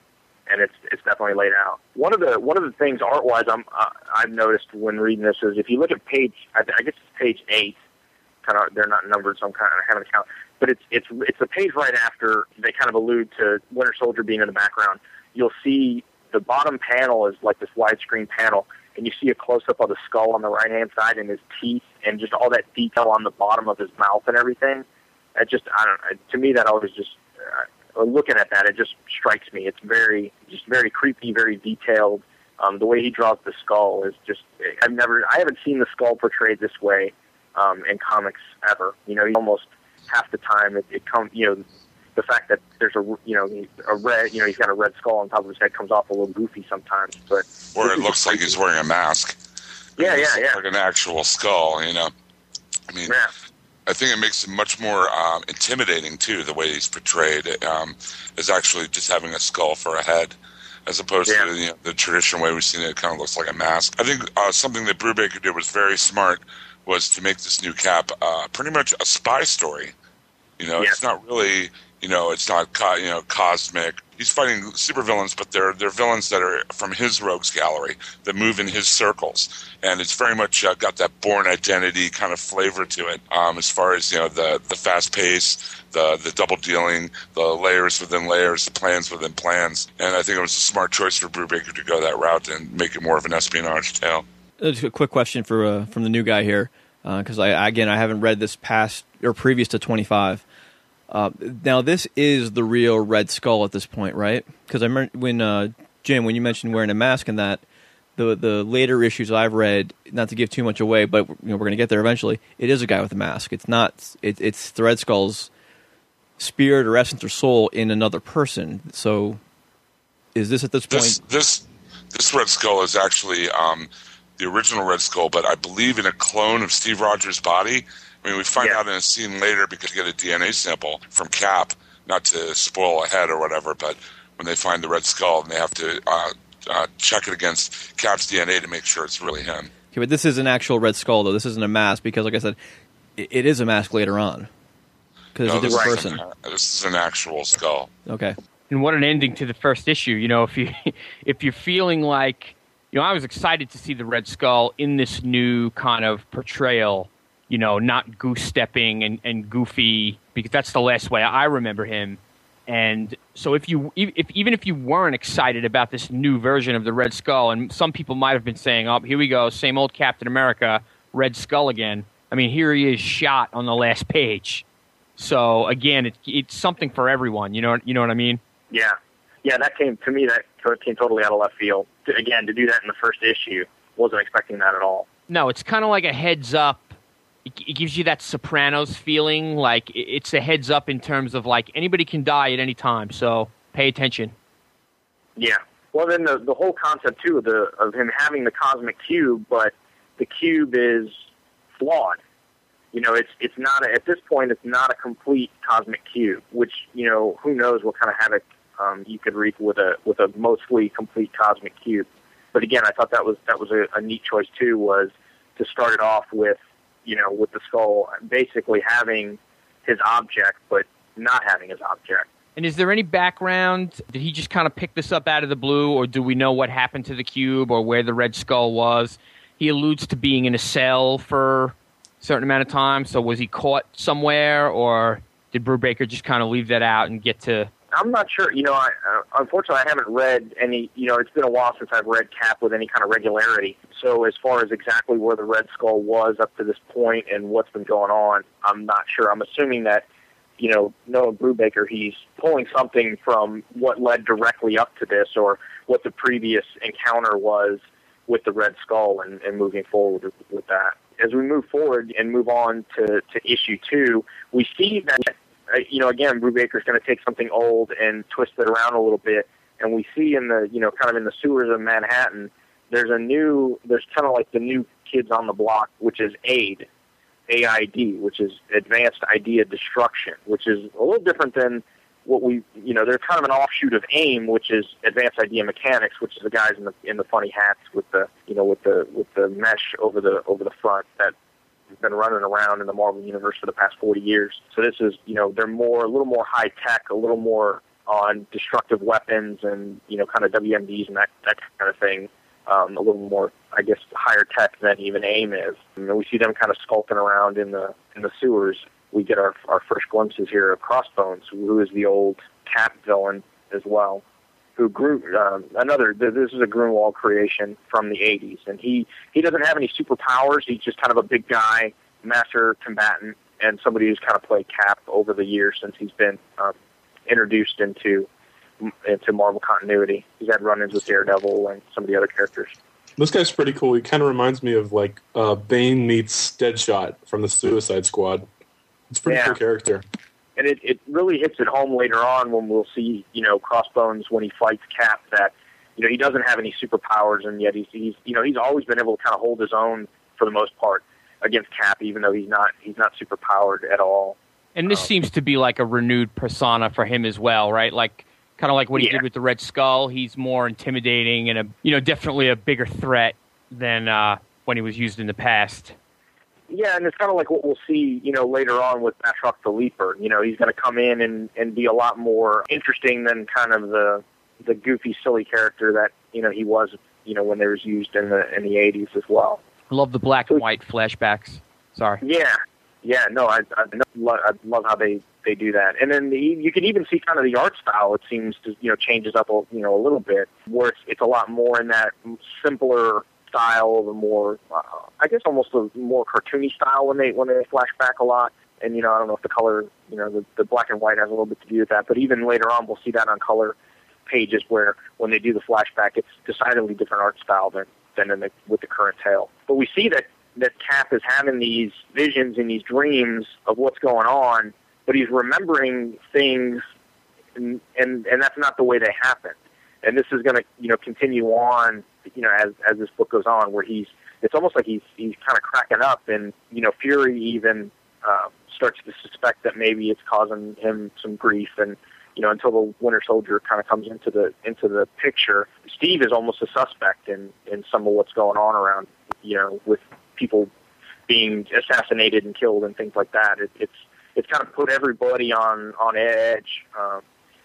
and it's it's definitely laid out. One of the one of the things art wise I'm uh, I've noticed when reading this is if you look at page I, I guess it's page eight. Kind of they're not numbered, so I'm kind of having to count. But it's it's it's the page right after they kind of allude to Winter Soldier being in the background. You'll see the bottom panel is like this widescreen panel, and you see a close up of the skull on the right hand side and his teeth and just all that detail on the bottom of his mouth and everything. It just I don't know. To me, that always just uh, looking at that, it just strikes me. It's very just very creepy, very detailed. Um, the way he draws the skull is just I've never I haven't seen the skull portrayed this way um, in comics ever. You know, almost half the time it, it comes you know the fact that there's a you know a red you know he's got a red skull on top of his head comes off a little goofy sometimes, but or it looks like he's wearing a mask. Yeah, yeah, yeah. Like an actual skull, you know. I mean, yeah. I think it makes him much more um, intimidating too. The way he's portrayed um, is actually just having a skull for a head, as opposed yeah. to you know, the traditional way we've seen it. It kind of looks like a mask. I think uh, something that Brubaker did was very smart was to make this new cap uh, pretty much a spy story. You know, yeah. it's not really you know, it's not co- you know cosmic. He's fighting supervillains, but they're they're villains that are from his rogues gallery that move in his circles, and it's very much uh, got that Bourne Identity kind of flavor to it. Um, as far as you know, the the fast pace, the the double dealing, the layers within layers, the plans within plans, and I think it was a smart choice for Brubaker to go that route and make it more of an espionage tale. Just a quick question for uh, from the new guy here, because uh, I again I haven't read this past or previous to twenty five. Uh, now this is the real Red Skull at this point, right? Because I remember when uh, Jim, when you mentioned wearing a mask and that, the the later issues I've read, not to give too much away, but you know, we're going to get there eventually. It is a guy with a mask. It's not. It, it's the Red Skull's spirit or essence or soul in another person. So, is this at this point? This this, this Red Skull is actually um, the original Red Skull, but I believe in a clone of Steve Rogers' body. I mean, we find Yeah. out in a scene later because you get a DNA sample from Cap, not to spoil ahead or whatever, but when they find the Red Skull and they have to uh, uh, check it against Cap's DNA to make sure it's really him. Okay, but this is an actual Red Skull, though. This isn't a mask because, like I said, it, it is a mask later on because No, it's a different person. an, this is an actual skull. Okay. And what an ending to the first issue. You know, if you if you're feeling like you know, I was excited to see the Red Skull in this new kind of portrayal. You know, not goose stepping and, and goofy because that's the last way I remember him. And so, if you if even if you weren't excited about this new version of the Red Skull, and some people might have been saying, "Oh, here we go, same old Captain America, Red Skull again." I mean, here he is shot on the last page. So again, it, it's something for everyone. You know, you know what I mean? Yeah, yeah, that came to me. That came totally out of left field. Again, to do that in the first issue, wasn't expecting that at all. No, it's kind of like a heads up. It, gives you that Sopranos feeling. Like it- it's a heads up in terms of like anybody can die at any time, so pay attention. Yeah. Well, then the the whole concept too of the of him having the cosmic cube, but the cube is flawed. You know, it's it's not a, at this point it's not a complete cosmic cube, which you know who knows what kind of havoc um, you could wreak with a with a mostly complete cosmic cube. But again, I thought that was that was a, a neat choice too. Was to start it off with you know with the skull basically having his object, but not having his object. And is there any background? Did he just kind of pick this up out of the blue, or do we know what happened to the cube or where the Red Skull was? He alludes to being in a cell for a certain amount of time. So was he caught somewhere, or did Brubaker just kind of leave that out and get to? I'm not sure. You know, I, uh, unfortunately, I haven't read any. You know, it's been a while since I've read Cap with any kind of regularity. So, as far as exactly where the Red Skull was up to this point and what's been going on, I'm not sure. I'm assuming that you know, Noah Brubaker, he's pulling something from what led directly up to this or what the previous encounter was with the Red Skull and, and moving forward with, that. As we move forward and move on to, to issue two, we see that, you know, again, Brubaker's going to take something old and twist it around a little bit. And we see in the, you know, kind of in the sewers of Manhattan, there's a new, there's kind of like the new kids on the block, which is AID AID, which is Advanced Idea Destruction, which is a little different than what we, you know, they're kind of an offshoot of AIM, which is Advanced Idea Mechanics, which is the guys in the in the funny hats with the, you know, with the with the mesh over the over the front that have been running around in the Marvel universe for the past 40 years. So this is, you know, they're more a little more high tech, a little more on destructive weapons and you know, kind of WMDs and that that kind of thing um, a little more, I guess, higher tech than even AIM is. And we see them kind of skulking around in the in the sewers. We get our our first glimpses here of Crossbones, who is the old Cap villain as well, who grew um, another. This is a Gruenwald creation from the '80s, and he he doesn't have any superpowers. He's just kind of a big guy, master combatant, and somebody who's kind of played Cap over the years since he's been um, introduced into into Marvel continuity. He's had run-ins with Daredevil and some of the other characters. This guy's pretty cool. He kind of reminds me of like uh, Bane meets Deadshot from the Suicide Squad. It's a pretty Yeah. cool character. And it, it really hits it home later on when we'll see, you know, Crossbones when he fights Cap that, you know, he doesn't have any superpowers and yet he's, he's you know, he's always been able to kind of hold his own for the most part against Cap, even though he's not he's not superpowered at all. And this seems to be like a renewed persona for him as well, right? Like kind of like what he Yeah. did with the Red Skull. He's more intimidating and a you know definitely a bigger threat than uh, when he was used in the past. Yeah, and it's kind of like what we'll see, you know, later on with Batroc the Leaper. You know, he's going to come in and and be a lot more interesting than kind of the the goofy, silly character that you know he was, you know, when they was used in the in the '80s as well. I love the black and white flashbacks. Sorry. Yeah, yeah, no, I I, love, I love how they they do that, and then the, you can even see kind of the art style. It seems to you know changes up a, you know a little bit, where it's it's a lot more in that simpler style, the more uh, I guess almost a more cartoony style when they when they flash back a lot. And you know I don't know if the color you know the, the black and white has a little bit to do with that, but even later on we'll see that on color pages where when they do the flashback, it's decidedly different art style than than in the, with the current tale. But we see that that Cap is having these visions and these dreams of what's going on, but he's remembering things, and and, and that's not the way they happened. And this is going to you know continue on, you know, as as this book goes on, where he's it's almost like he's he's kind of cracking up, and you know, Fury even uh, starts to suspect that maybe it's causing him some grief and you know, until the Winter Soldier kind of comes into the into the picture, Steve is almost a suspect in in some of what's going on around, you know, with people being assassinated and killed and things like that. It, it's it's kind of put everybody on on edge, um,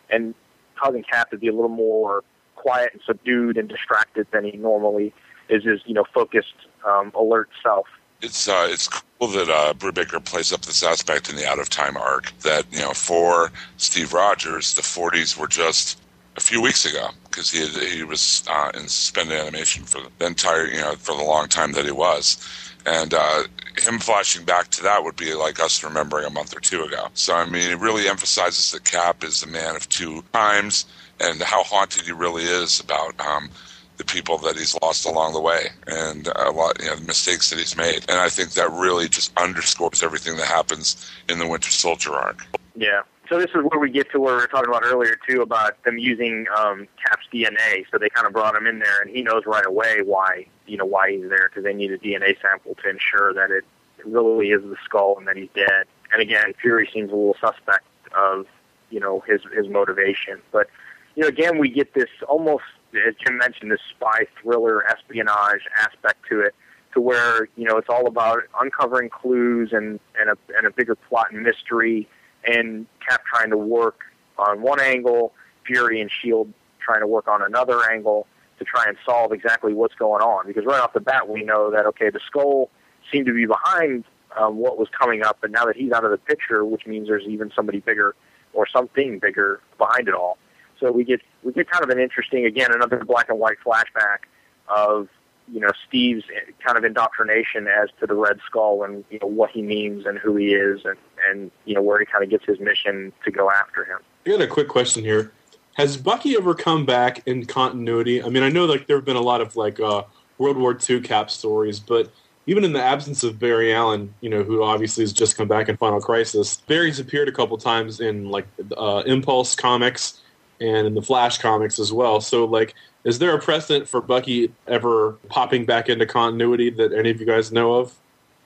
and causing Cap to be a little more quiet and subdued and distracted than he normally is. His you know focused, um, alert self. it's uh, it's cool that uh, Brubaker plays up this aspect in the Out of Time arc. That you know, for Steve Rogers, the 40s were just a few weeks ago because he had, he was uh, in suspended animation for the entire you know for the long time that he was, and uh, him flashing back to that would be like us remembering a month or two ago. So I mean, it really emphasizes that Cap is a man of two times and how haunted he really is about. Um, the people that he's lost along the way and a lot you know the mistakes that he's made and i think that really just underscores everything that happens in the winter soldier arc Yeah. So this is where we get to where we were talking about earlier too about them using um, Cap's DNA. So they kind of brought him in there, and he knows right away why you know why he's there because they need a DNA sample to ensure that it really is the skull and that he's dead. And again, Fury seems a little suspect of you know his his motivation. But you know, again, we get this almost as Jim mentioned, this spy thriller espionage aspect to it, to where you know it's all about uncovering clues and and a and a bigger plot and mystery, and Cap trying to work on one angle, Fury and Shield trying to work on another angle to try and solve exactly what's going on. Because right off the bat, we know that okay, the skull seemed to be behind um, what was coming up, but now that he's out of the picture, which means there's even somebody bigger or something bigger behind it all. So we get we get kind of an interesting, again, another black and white flashback of you know Steve's kind of indoctrination as to the Red Skull and you know what he means and who he is and and you know where he kind of gets his mission to go after him. I got a quick question here. Has Bucky ever come back in continuity? I mean, I know like there have been a lot of like uh, World War II Cap stories, but even in the absence of Barry Allen, you know, who obviously has just come back in Final Crisis, Barry's appeared a couple times in like uh, Impulse comics and in the Flash comics as well. So, like, is there a precedent for Bucky ever popping back into continuity that any of you guys know of,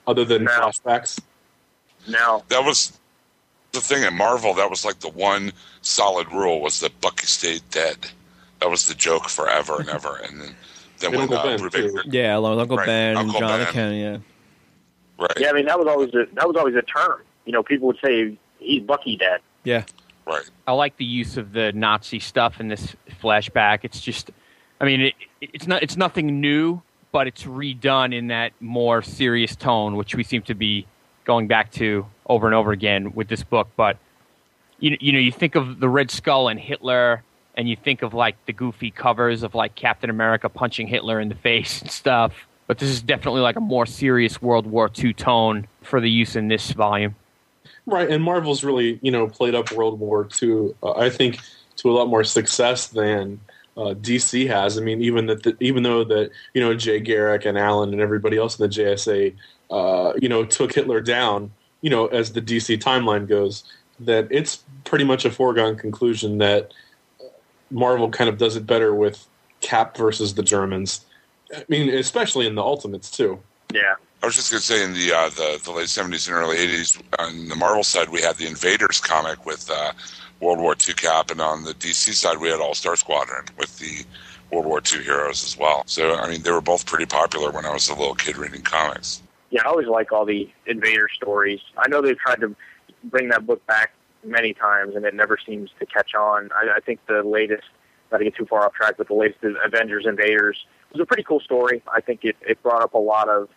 other than No. flashbacks? No, That was the thing at Marvel. That was like the one solid rule was that Bucky stayed dead. That was the joke forever and ever. And then, then And when Uncle uh, Ben, Brubaker- Yeah, along with Uncle Right, Ben Uncle and John Ben. Kennedy. Yeah. right, yeah, I mean that was always a, that was always a term. You know, people would say he's Bucky dead. Yeah. Right. I like the use of the Nazi stuff in this flashback. It's just, I mean, it, it's not it's nothing new, but it's redone in that more serious tone, which we seem to be going back to over and over again with this book. But you you know, you think of the Red Skull and Hitler, and you think of like the goofy covers of like Captain America punching Hitler in the face and stuff. But this is definitely like a more serious World War II tone for the use in this volume. Right, and Marvel's really you know played up World War II. Uh, I think to a lot more success than uh, DC has. I mean, even that, the, even though that you know Jay Garrick and Allen and everybody else in the JSA, uh, you know, took Hitler down. You know, as the DC timeline goes, that it's pretty much a foregone conclusion that Marvel kind of does it better with Cap versus the Germans. I mean, especially in the Ultimates too. Yeah, I was just going to say in the, uh, the the late seventies and early eighties on the Marvel side we had the Invaders comic with uh, World War II Cap, and on the DC side we had All Star Squadron with the World War II heroes as well. So I mean they were both pretty popular when I was a little kid reading comics. yeah, I always like all the invader stories. I know they've tried to bring that book back many times, and it never seems to catch on. I, I think the latest, not to get too far off track, but the latest Avengers Invaders was a pretty cool story. I think it, it brought up a lot of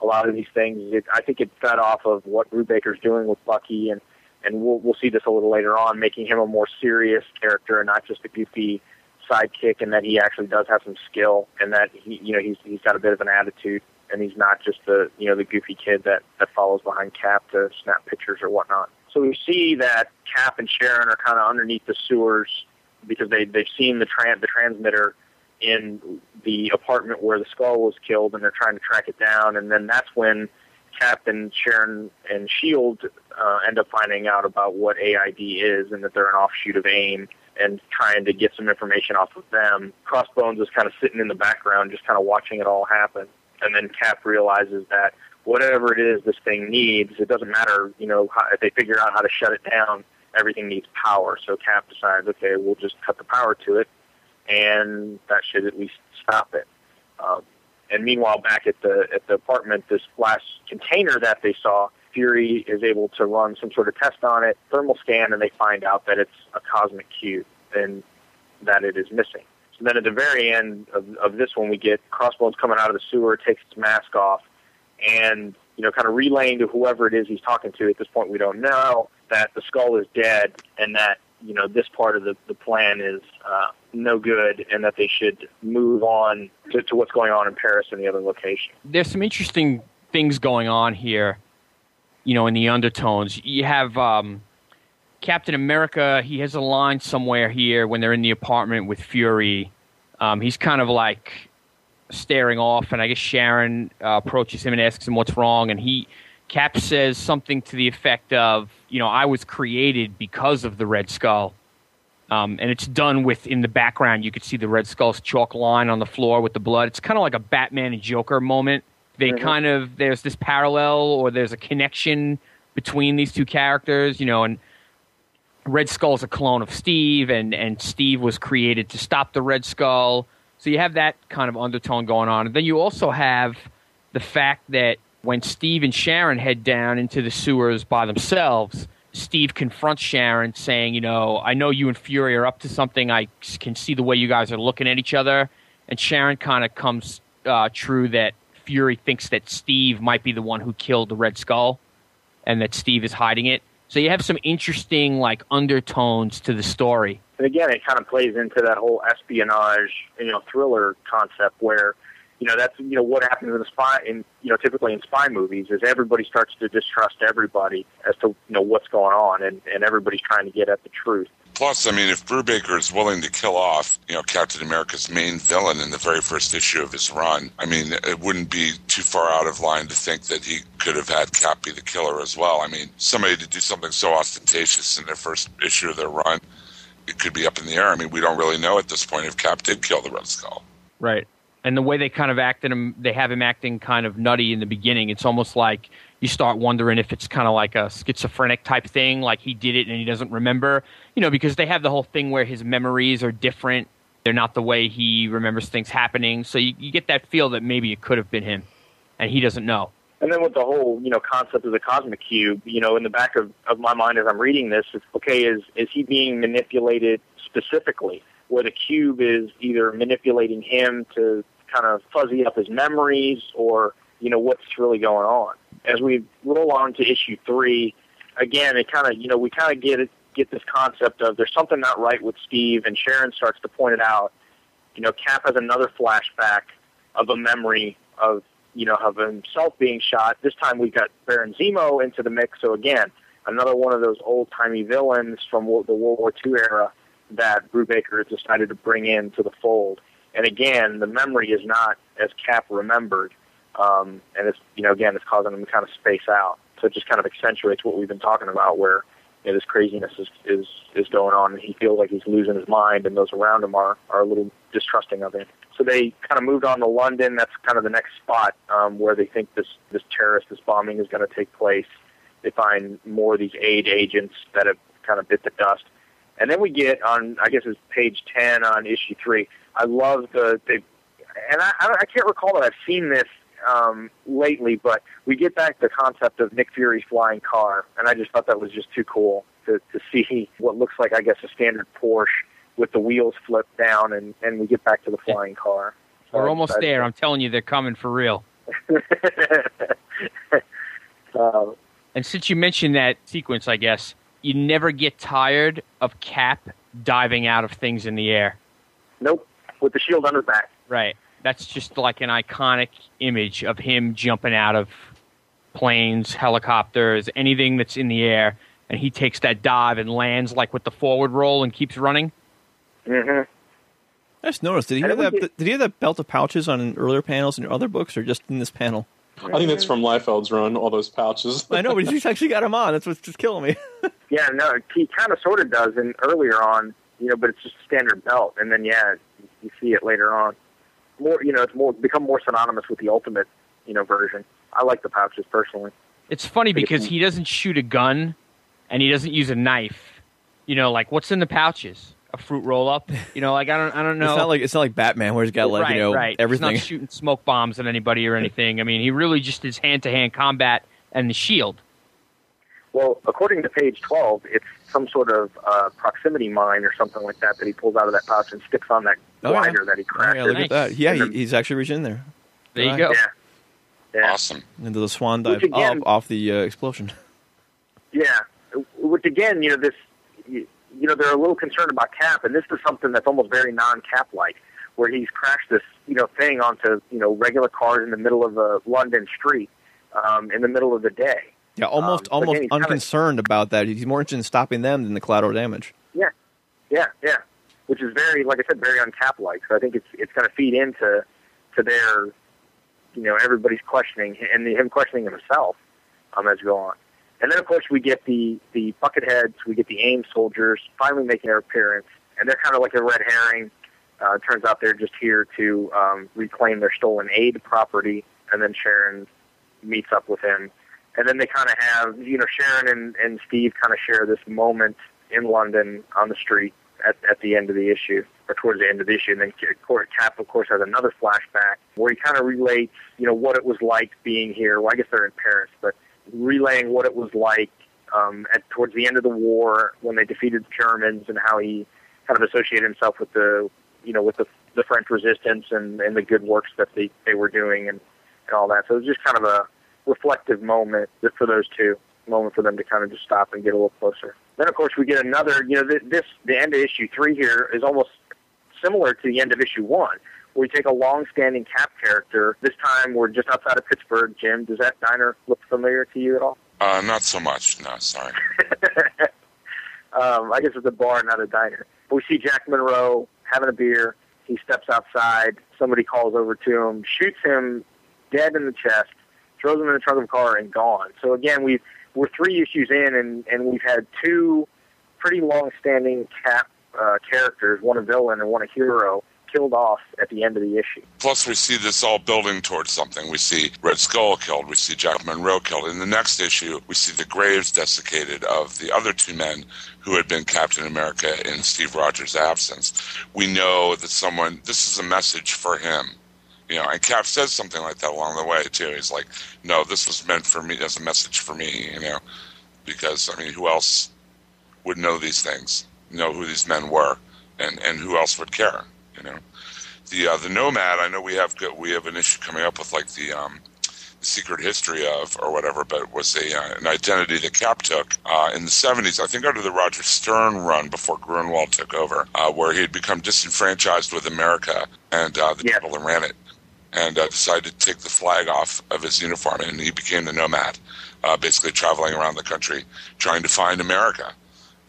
a lot of these things. It, I think it fed off of what Brubaker's doing with Bucky, and and we'll we'll see this a little later on, making him a more serious character and not just a goofy sidekick, and that he actually does have some skill, and that he you know he's he's got a bit of an attitude, and he's not just the you know the goofy kid that that follows behind Cap to snap pictures or whatnot. So we see that Cap and Sharon are kind of underneath the sewers because they they've seen the tran- the transmitter in the apartment where the skull was killed, and they're trying to track it down. And then that's when Cap and Sharon and Shield uh, end up finding out about what AID is, and that they're an offshoot of AIM, and trying to get some information off of them. Crossbones is kind of sitting in the background, just kind of watching it all happen. And then Cap realizes that whatever it is this thing needs, it doesn't matter, you know, how, if they figure out how to shut it down, everything needs power. So Cap decides, okay, we'll just cut the power to it, and that should at least stop it. Um, and meanwhile, back at the at the apartment, this glass container that they saw, Fury is able to run some sort of test on it, thermal scan, and they find out that it's a cosmic cube and that it is missing. So then at the very end of, of this one, we get Crossbones coming out of the sewer, takes his mask off, and you know, kind of relaying to whoever it is he's talking to. At this point, we don't know that the skull is dead, and that you know this part of the the plan is uh, no good, and that they should move on to, to what's going on in Paris and the other location. there's some interesting things going on here, you know, in the undertones. You have um, Captain America, he has a line somewhere here when they're in the apartment with Fury. Um, he's kind of like staring off, and I guess Sharon uh, approaches him and asks him what's wrong, and he. Cap says something to the effect of, you know, I was created because of the Red Skull. Um, and it's done with in the background. You could see the Red Skull's chalk line on the floor with the blood. It's kind of like a Batman and Joker moment. They Mhm. kind of there's this parallel or there's a connection between these two characters, you know, and Red Skull's a clone of Steve, and and Steve was created to stop the Red Skull. So you have that kind of undertone going on, and then you also have the fact that when Steve and Sharon head down into the sewers by themselves, Steve confronts Sharon, saying, "You know, I know you and Fury are up to something. I can see the way you guys are looking at each other." And Sharon kind of comes uh, true that Fury thinks that Steve might be the one who killed the Red Skull, and that Steve is hiding it. So you have some interesting like undertones to the story. And again, it kind of plays into that whole espionage, you know, thriller concept where, you know, that's you know what happens in a spy, in you know, typically in spy movies is everybody starts to distrust everybody as to you know what's going on, and and everybody's trying to get at the truth. Plus, I mean, if Brubaker is willing to kill off, you know, Captain America's main villain in the very first issue of his run, I mean, it wouldn't be too far out of line to think that he could have had Cap be the killer as well. I mean, somebody to do something so ostentatious in their first issue of their run, it could be up in the air. I mean, we don't really know at this point if Cap did kill the Red Skull. Right. And the way they kind of acted him, they have him acting kind of nutty in the beginning. It's almost like you start wondering if it's kind of like a schizophrenic type thing, like he did it and he doesn't remember. You know, because they have the whole thing where his memories are different. They're not the way he remembers things happening. So you, you get that feel that maybe it could have been him and he doesn't know. And then with the whole, you know, concept of the cosmic cube, you know, in the back of, of my mind as I'm reading this, it's okay, is is he being manipulated specifically? Where the cube is either manipulating him to kind of fuzzy up his memories or, you know, what's really going on. As we roll on to issue three, again it kinda you know, we kinda get it get this concept of there's something not right with Steve and Sharon starts to point it out. You know, Cap has another flashback of a memory of you know, of himself being shot. This time we've got Baron Zemo into the mix. So again, another one of those old timey villains from the World War II era that Brubaker has decided to bring into the fold. And again, the memory is not as Cap remembered, um, and it's you know again it's causing him to kind of space out. So it just kind of accentuates what we've been talking about, where you know, this craziness is, is is going on, and he feels like he's losing his mind, and those around him are are a little distrusting of him. So they kind of moved on to London. That's kind of the next spot um, where they think this this terrorist, this bombing is going to take place. They find more of these aid agents that have kind of bit the dust, and then we get on I guess it's page ten on issue three. I love the they, and I I, I can't recall that I've seen this um, lately, but we get back the concept of Nick Fury's flying car, and I just thought that was just too cool to, to see what looks like, I guess, a standard Porsche with the wheels flipped down, and, and we get back to the flying car. So We're almost there. I'm telling you, they're coming for real. uh, And since you mentioned that sequence, I guess you never get tired of Cap diving out of things in the air. nope, with the shield on his back. Right. That's just like an iconic image of him jumping out of planes, helicopters, anything that's in the air, and he takes that dive and lands like with the forward roll and keeps running. hmm I just noticed. Did he have then that? get- Did he have that belt of pouches on earlier panels in your other books, or just in this panel? I think that's from Liefeld's run, all those pouches. I know, but he's actually got him on. That's what's just killing me. Yeah, no, he kind of sort of does in earlier on, you know, but it's just a standard belt, and then yeah, you see it later on. More, you know, it's more become more synonymous with the ultimate, you know, version. I like the pouches personally. It's funny because he doesn't shoot a gun and he doesn't use a knife. You know, like what's in the pouches? A fruit roll up? You know, like I don't I don't know. It's not like it's not like Batman where he's got like right, you know right. everything. He's not shooting smoke bombs at anybody or anything. I mean, he really just is hand to hand combat and the shield. Well, according to page 12, it's some sort of uh, proximity mine or something like that that he pulls out of that pouch and sticks on that Oh, yeah. that he Oh, yeah, look in. at that. Yeah, he, he's actually reaching in there. There you Right. go. yeah, yeah, Awesome. into the swan dive again- off, off the uh, explosion. yeah. Which again, you know, this, you, know, they're a little concerned about Cap, and this is something that's almost very non-Cap like, where he's crashed this, you know, thing onto, you know, regular cars in the middle of a London street, um, in the middle of the day. Yeah, almost Um, almost again, he's kinda- unconcerned about that. He's more interested in stopping them than the collateral damage. Yeah, yeah, yeah. Which is very, like I said, very uncap like. So I think it's it's going to feed into to their, you know, everybody's questioning and him questioning himself um, as we go on. And then of course we get the the bucket heads, we get the AIM soldiers finally making their appearance. and they're kind of like a red herring. Uh, it turns out they're just here to um, reclaim their stolen aid property, and then Sharon meets up with him, and then they kind of have you know Sharon and, and Steve kind of share this moment in London on the street at, at the end of the issue or towards the end of the issue. And then Cap, of course, has another flashback where he kind of relates, you know, what it was like being here. Well, I guess they're in Paris, but relaying what it was like um, at towards the end of the war when they defeated the Germans and how he kind of associated himself with the, you know, with the the French resistance and, and the good works that they they were doing and, and all that. So it was just kind of a reflective moment for those two, moment for them to kind of just stop and get a little closer. Then, of course, we get another. You know, this the end of issue three here is almost similar to the end of issue one, we take a long-standing Cap character. This time, we're just outside of Pittsburgh. Jim, does that diner look familiar to you at all? Uh, not so much. No, sorry. um, I guess it's a bar, not a diner. But we see Jack Monroe having a beer. He steps outside. Somebody calls over to him, shoots him dead in the chest, throws him in the trunk of a car, and gone. So again, we we're three issues in, and and we've had two pretty long-standing Cap uh, characters, one a villain and one a hero, killed off at the end of the issue. Plus, we see this all building towards something. We see Red Skull killed. We see Jack Monroe killed. In the next issue, we see the graves desiccated of the other two men who had been Captain America in Steve Rogers' absence. We know that someone, this is a message for him. You know, and Cap says something like that along the way, too. He's like, no, this was meant for me as a message for me, you know, because, I mean, who else would know these things, know who these men were, and, and who else would care? You know, the uh, the Nomad. I know we have we have an issue coming up with like the um, secret history of or whatever, but was a uh, an identity that Cap took uh, in the '70s. I think under the Roger Stern run before Gruenwald took over, uh, where he had become disenfranchised with America and uh, the people that ran it, and uh, decided to take the flag off of his uniform, and he became the Nomad, uh, basically traveling around the country trying to find America,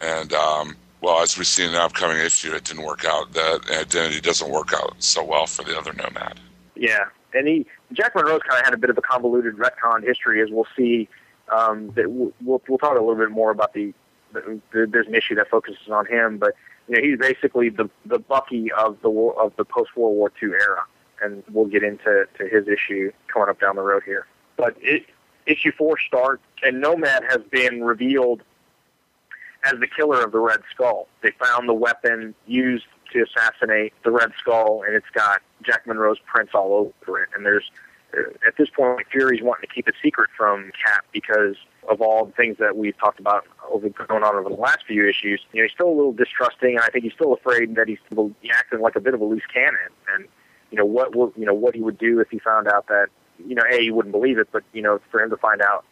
and um, well, as we see in the upcoming issue, it didn't work out. That identity doesn't work out so well for the other nomad. Yeah, and he Jack Monroe's kind of had a bit of a convoluted retcon history, as we'll see. Um, that we'll, we'll talk a little bit more about the, the, the there's an issue that focuses on him, but you know he's basically the the Bucky of the of the post World War II era, and we'll get into to his issue coming up down the road here. But it, issue four starts, and Nomad has been revealed as the killer of the Red Skull. They found the weapon used to assassinate the Red Skull, and it's got Jack Monroe's prints all over it. And there's uh, at this point, Fury's wanting to keep it secret from Cap because of all the things that we've talked about over going on over the last few issues. You know, he's still a little distrusting, and I think he's still afraid that he's acting like a bit of a loose cannon. And you know what will you know what he would do if he found out that you know a he wouldn't believe it, but you know for him to find out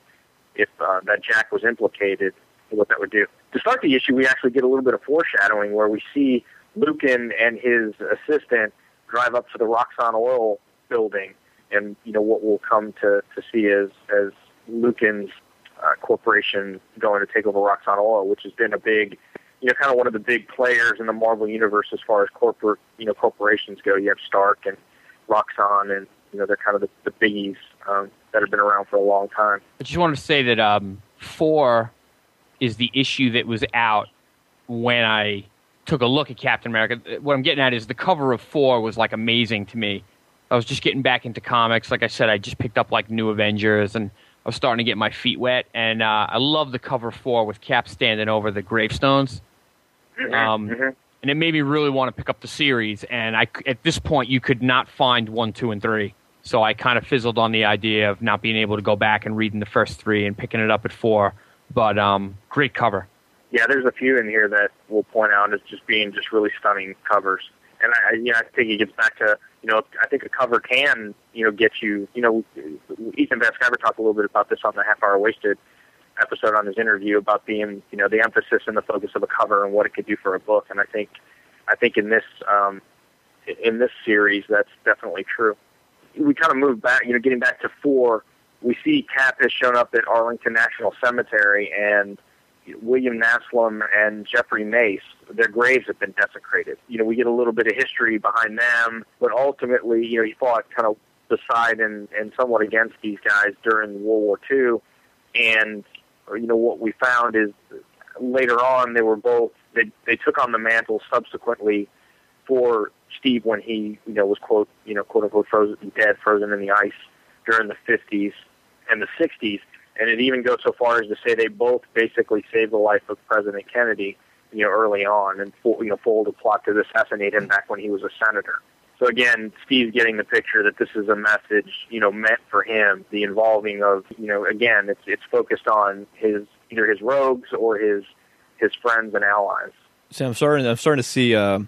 if uh, that Jack was implicated, what that would do to start the issue, we actually get a little bit of foreshadowing where we see Lukin and his assistant drive up to the Roxxon Oil building, and you know what we'll come to to see as as Lukin's uh, corporation going to take over Roxxon Oil, which has been a big, you know, kind of one of the big players in the Marvel universe as far as corporate, you know, corporations go. You have Stark and Roxxon, and you know they're kind of the, the biggies um, that have been around for a long time. I just wanted to say that um, four is the issue that was out when I took a look at Captain America. What I'm getting at is the cover of four was like amazing to me. I was just getting back into comics. Like I said, I just picked up like New Avengers, and I was starting to get my feet wet. And uh, I love the cover four with Cap standing over the gravestones. Um, and it made me really want to pick up the series. And I, at this point, you could not find one, two, and three. So I kind of fizzled on the idea of not being able to go back and reading the first three and picking it up at four. But um, great cover. Yeah, there's a few in here that we'll point out as just being just really stunning covers. And I, you know, I think it gets back to, you know, I think a cover can, you know, get you, you know, Ethan Van talked a little bit about this on the Half Hour Wasted episode on his interview about being, you know, the emphasis and the focus of a cover and what it could do for a book. And I think, I think in this, um, in this series, that's definitely true. We kind of move back, you know, getting back to four, we see Cap has shown up at Arlington National Cemetery and William Naslund and Jeffrey Mace, their graves have been desecrated. You know, we get a little bit of history behind them, but ultimately, you know, he fought kind of beside and, and somewhat against these guys during World War II. And, you know, what we found is later on they were both, they they took on the mantle subsequently for Steve when he you know was quote you know quote unquote frozen dead frozen in the ice during the 50s and the 60s and it even goes so far as to say they both basically saved the life of President Kennedy you know early on and you know foiled a plot to assassinate him back when he was a senator so again Steve's getting the picture that this is a message you know meant for him the involving of you know again it's it's focused on his either his rogues or his his friends and allies So I'm starting. I'm starting to see, uh, you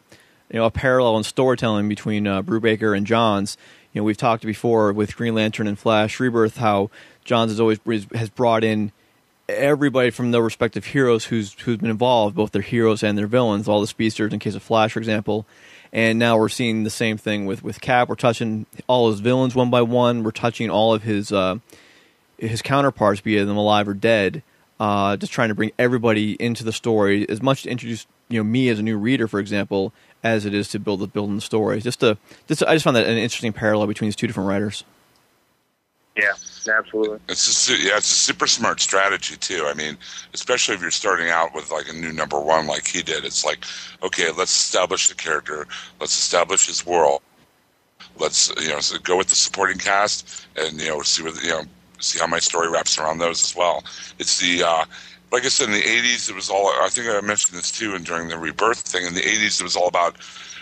know, a parallel in storytelling between uh, Brubaker and Johns. You know, we've talked before with Green Lantern and Flash Rebirth how Johns has always has brought in everybody from their respective heroes who's who's been involved, both their heroes and their villains. All the speedsters, in case of Flash, for example. And now we're seeing the same thing with with Cap. We're touching all his villains one by one. We're touching all of his uh, his counterparts, be them alive or dead. Uh, just trying to bring everybody into the story as much to introduce you know me as a new reader, for example, as it is to build the building the story. Just to just I just found that an interesting parallel between these two different writers. yeah absolutely It's a, yeah, it's a super smart strategy too. I mean, especially if you're starting out with like a new number one like he did. It's like, okay, let's establish the character, let's establish his world, let's you know so go with the supporting cast, and you know see what you know see how my story wraps around those as well. It's the uh, like I said in the '80s, it was all. I think I mentioned this too, and during the rebirth thing in the '80s, it was all about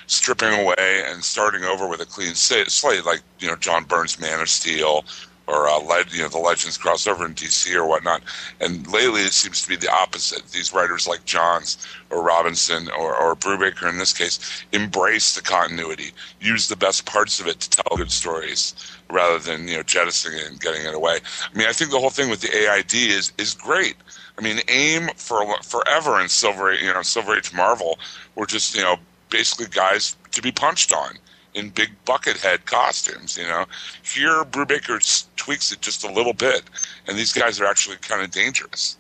stripping away and starting over with a clean slate, like you know John Byrne's Man of Steel, or uh, you know the Legends crossover in DC or whatnot. And lately, it seems to be the opposite. These writers like Johns or Robinson or, or Brubaker in this case embrace the continuity, use the best parts of it to tell good stories rather than you know jettisoning it and getting it away. I mean, I think the whole thing with the AID is is great. I mean, AIM for forever in Silver, you know, Silver Age Marvel were just you know basically guys to be punched on in big bucket head costumes. You know, here Brubaker tweaks it just a little bit, and these guys are actually kind of dangerous.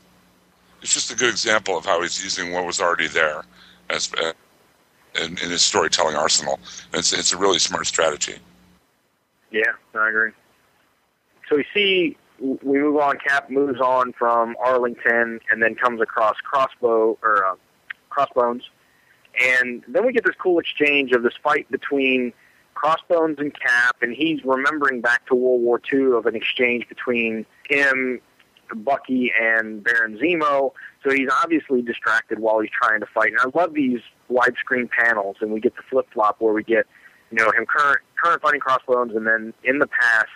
It's just a good example of how he's using what was already there as uh, in, in his storytelling arsenal. And it's it's a really smart strategy. Yeah, I agree. So we see we move on. Cap moves on from Arlington and then comes across Crossbow or uh, Crossbones, and then we get this cool exchange of this fight between Crossbones and Cap, and he's remembering back to World War II of an exchange between him, Bucky, and Baron Zemo. So he's obviously distracted while he's trying to fight. And I love these widescreen panels, and we get the flip flop where we get you know him current current fighting Crossbones, and then in the past.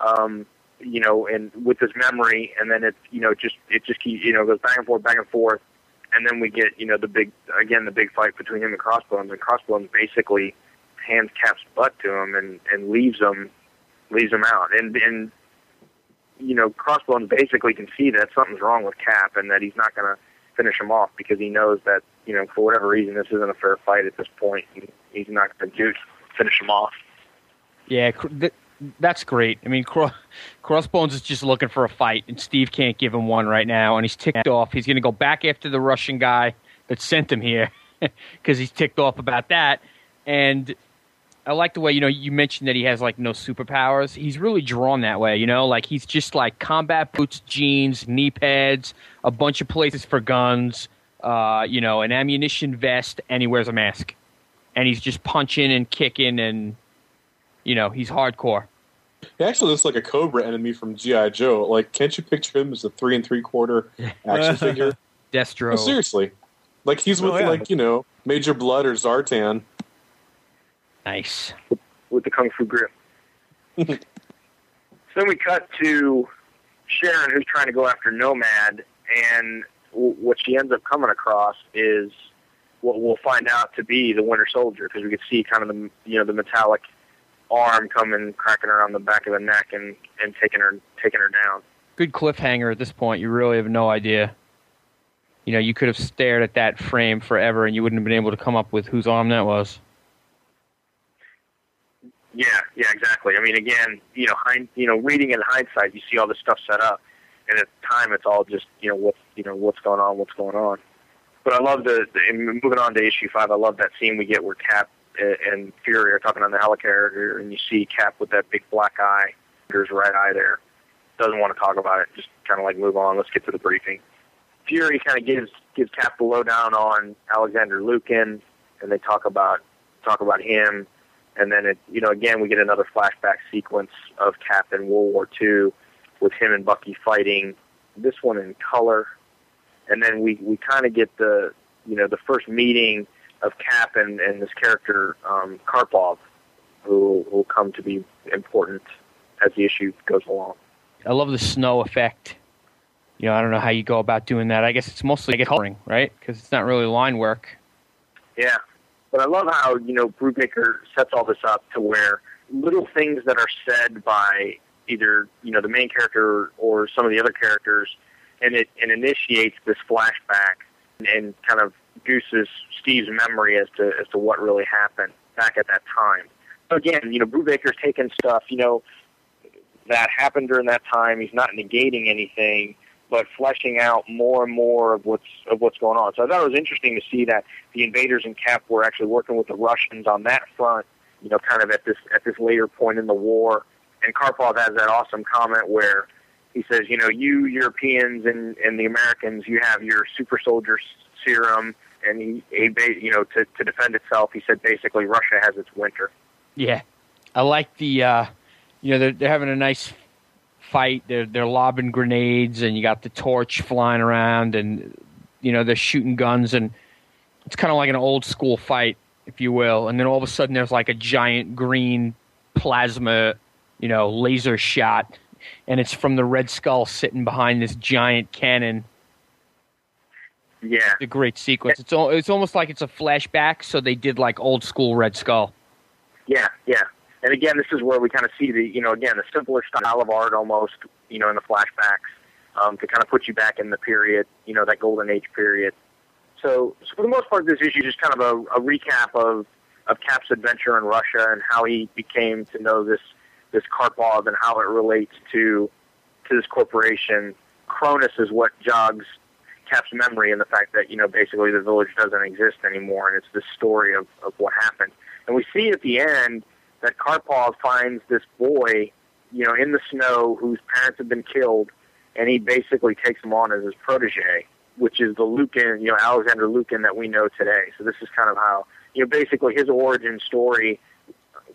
Um, you know, and with his memory, and then it's you know, just it just keep, you know goes back and forth, back and forth, and then we get you know the big again the big fight between him and Crossbones, and Crossbones basically hands Cap's butt to him and and leaves him leaves him out, and and you know Crossbones basically can see that something's wrong with Cap and that he's not going to finish him off because he knows that you know for whatever reason this isn't a fair fight at this point, and he's not going to do finish him off. Yeah, that's great. I mean, Cro- Crossbones is just looking for a fight, and Steve can't give him one right now, and he's ticked off. He's going to go back after the Russian guy that sent him here because he's ticked off about that. And I like the way you know you mentioned that he has like no superpowers. He's really drawn that way, you know, like he's just like combat boots, jeans, knee pads, a bunch of places for guns, uh, you know, an ammunition vest, and he wears a mask, and he's just punching and kicking and you know he's hardcore. He actually looks like a Cobra enemy from GI Joe. Like, can't you picture him as a three and three quarter action figure? Destro. No, seriously, like he's with Oh, yeah. like you know Major Blood or Zartan. Nice. with the kung fu grip. so then we cut to Sharon, who's trying to go after Nomad, and w- what she ends up coming across is what we'll find out to be the Winter Soldier, because we could see kind of the you know the metallic arm coming, cracking her on the back of the neck, and and taking her taking her down. Good cliffhanger at this point. You really have no idea. You know, you could have stared at that frame forever, and you wouldn't have been able to come up with whose arm that was. Yeah, yeah, exactly. I mean, again, you know, hind, you know, reading in hindsight, you see all this stuff set up, and at the time, it's all just you know what's you know what's going on, what's going on. But I love the, the moving on to issue five. I love that scene we get where Cap and Fury are talking on the helicarrier, and you see Cap with that big black eye, there's right eye there. Doesn't want to talk about it. Just kind of like move on. Let's get to the briefing. Fury kind of gives gives Cap the lowdown on Alexander Lukin, and they talk about talk about him, and then it you know again we get another flashback sequence of Cap in World War II with him and Bucky fighting. This one in color, and then we we kind of get the you know the first meeting of Cap and and this character um, Karpov, who will come to be important as the issue goes along. I love the snow effect. You know, I don't know how you go about doing that. I guess it's mostly like coloring, right? Because it's not really line work. Yeah, but I love how you know Brubaker sets all this up to where little things that are said by either you know the main character or some of the other characters, and it and initiates this flashback and kind of gooses Steve's memory as to as to what really happened back at that time. Again, you know, Brubaker's taking stuff, you know, that happened during that time. He's not negating anything, but fleshing out more and more of what's of what's going on. So I thought it was interesting to see that the invaders and Cap were actually working with the Russians on that front. You know, kind of at this at this later point in the war. And Karpov has that awesome comment where he says, you know, you Europeans and and the Americans, you have your super soldier serum, and he, he you know, to to defend itself, he said basically Russia has its winter. Yeah, I like the. Uh, you know, they're they're having a nice fight. They're they're lobbing grenades, and you got the torch flying around, and you know they're shooting guns, and it's kind of like an old school fight, if you will. And then all of a sudden, there's like a giant green plasma, you know, laser shot, and it's from the Red Skull sitting behind this giant cannon. Yeah, a great sequence. It's al- it's almost like it's a flashback, so they did like old school Red Skull. Yeah, yeah. And again, this is where we kind of see the, you know, again, the simpler style of art almost, you know, in the flashbacks um, to kind of put you back in the period, you know, that golden age period. So, so for the most part, this issue is just kind of a, a recap of, of Cap's adventure in Russia and how he became to know this, this Karpov and how it relates to, to this corporation. Kronas is what jogs Cap's memory and the fact that, you know, basically the village doesn't exist anymore and it's this story of, of what happened. And we see at the end that Karpov finds this boy, you know, in the snow whose parents have been killed, and he basically takes him on as his protege, which is the Lukin, you know, Alexander Lukin that we know today. So this is kind of how, you know, basically his origin story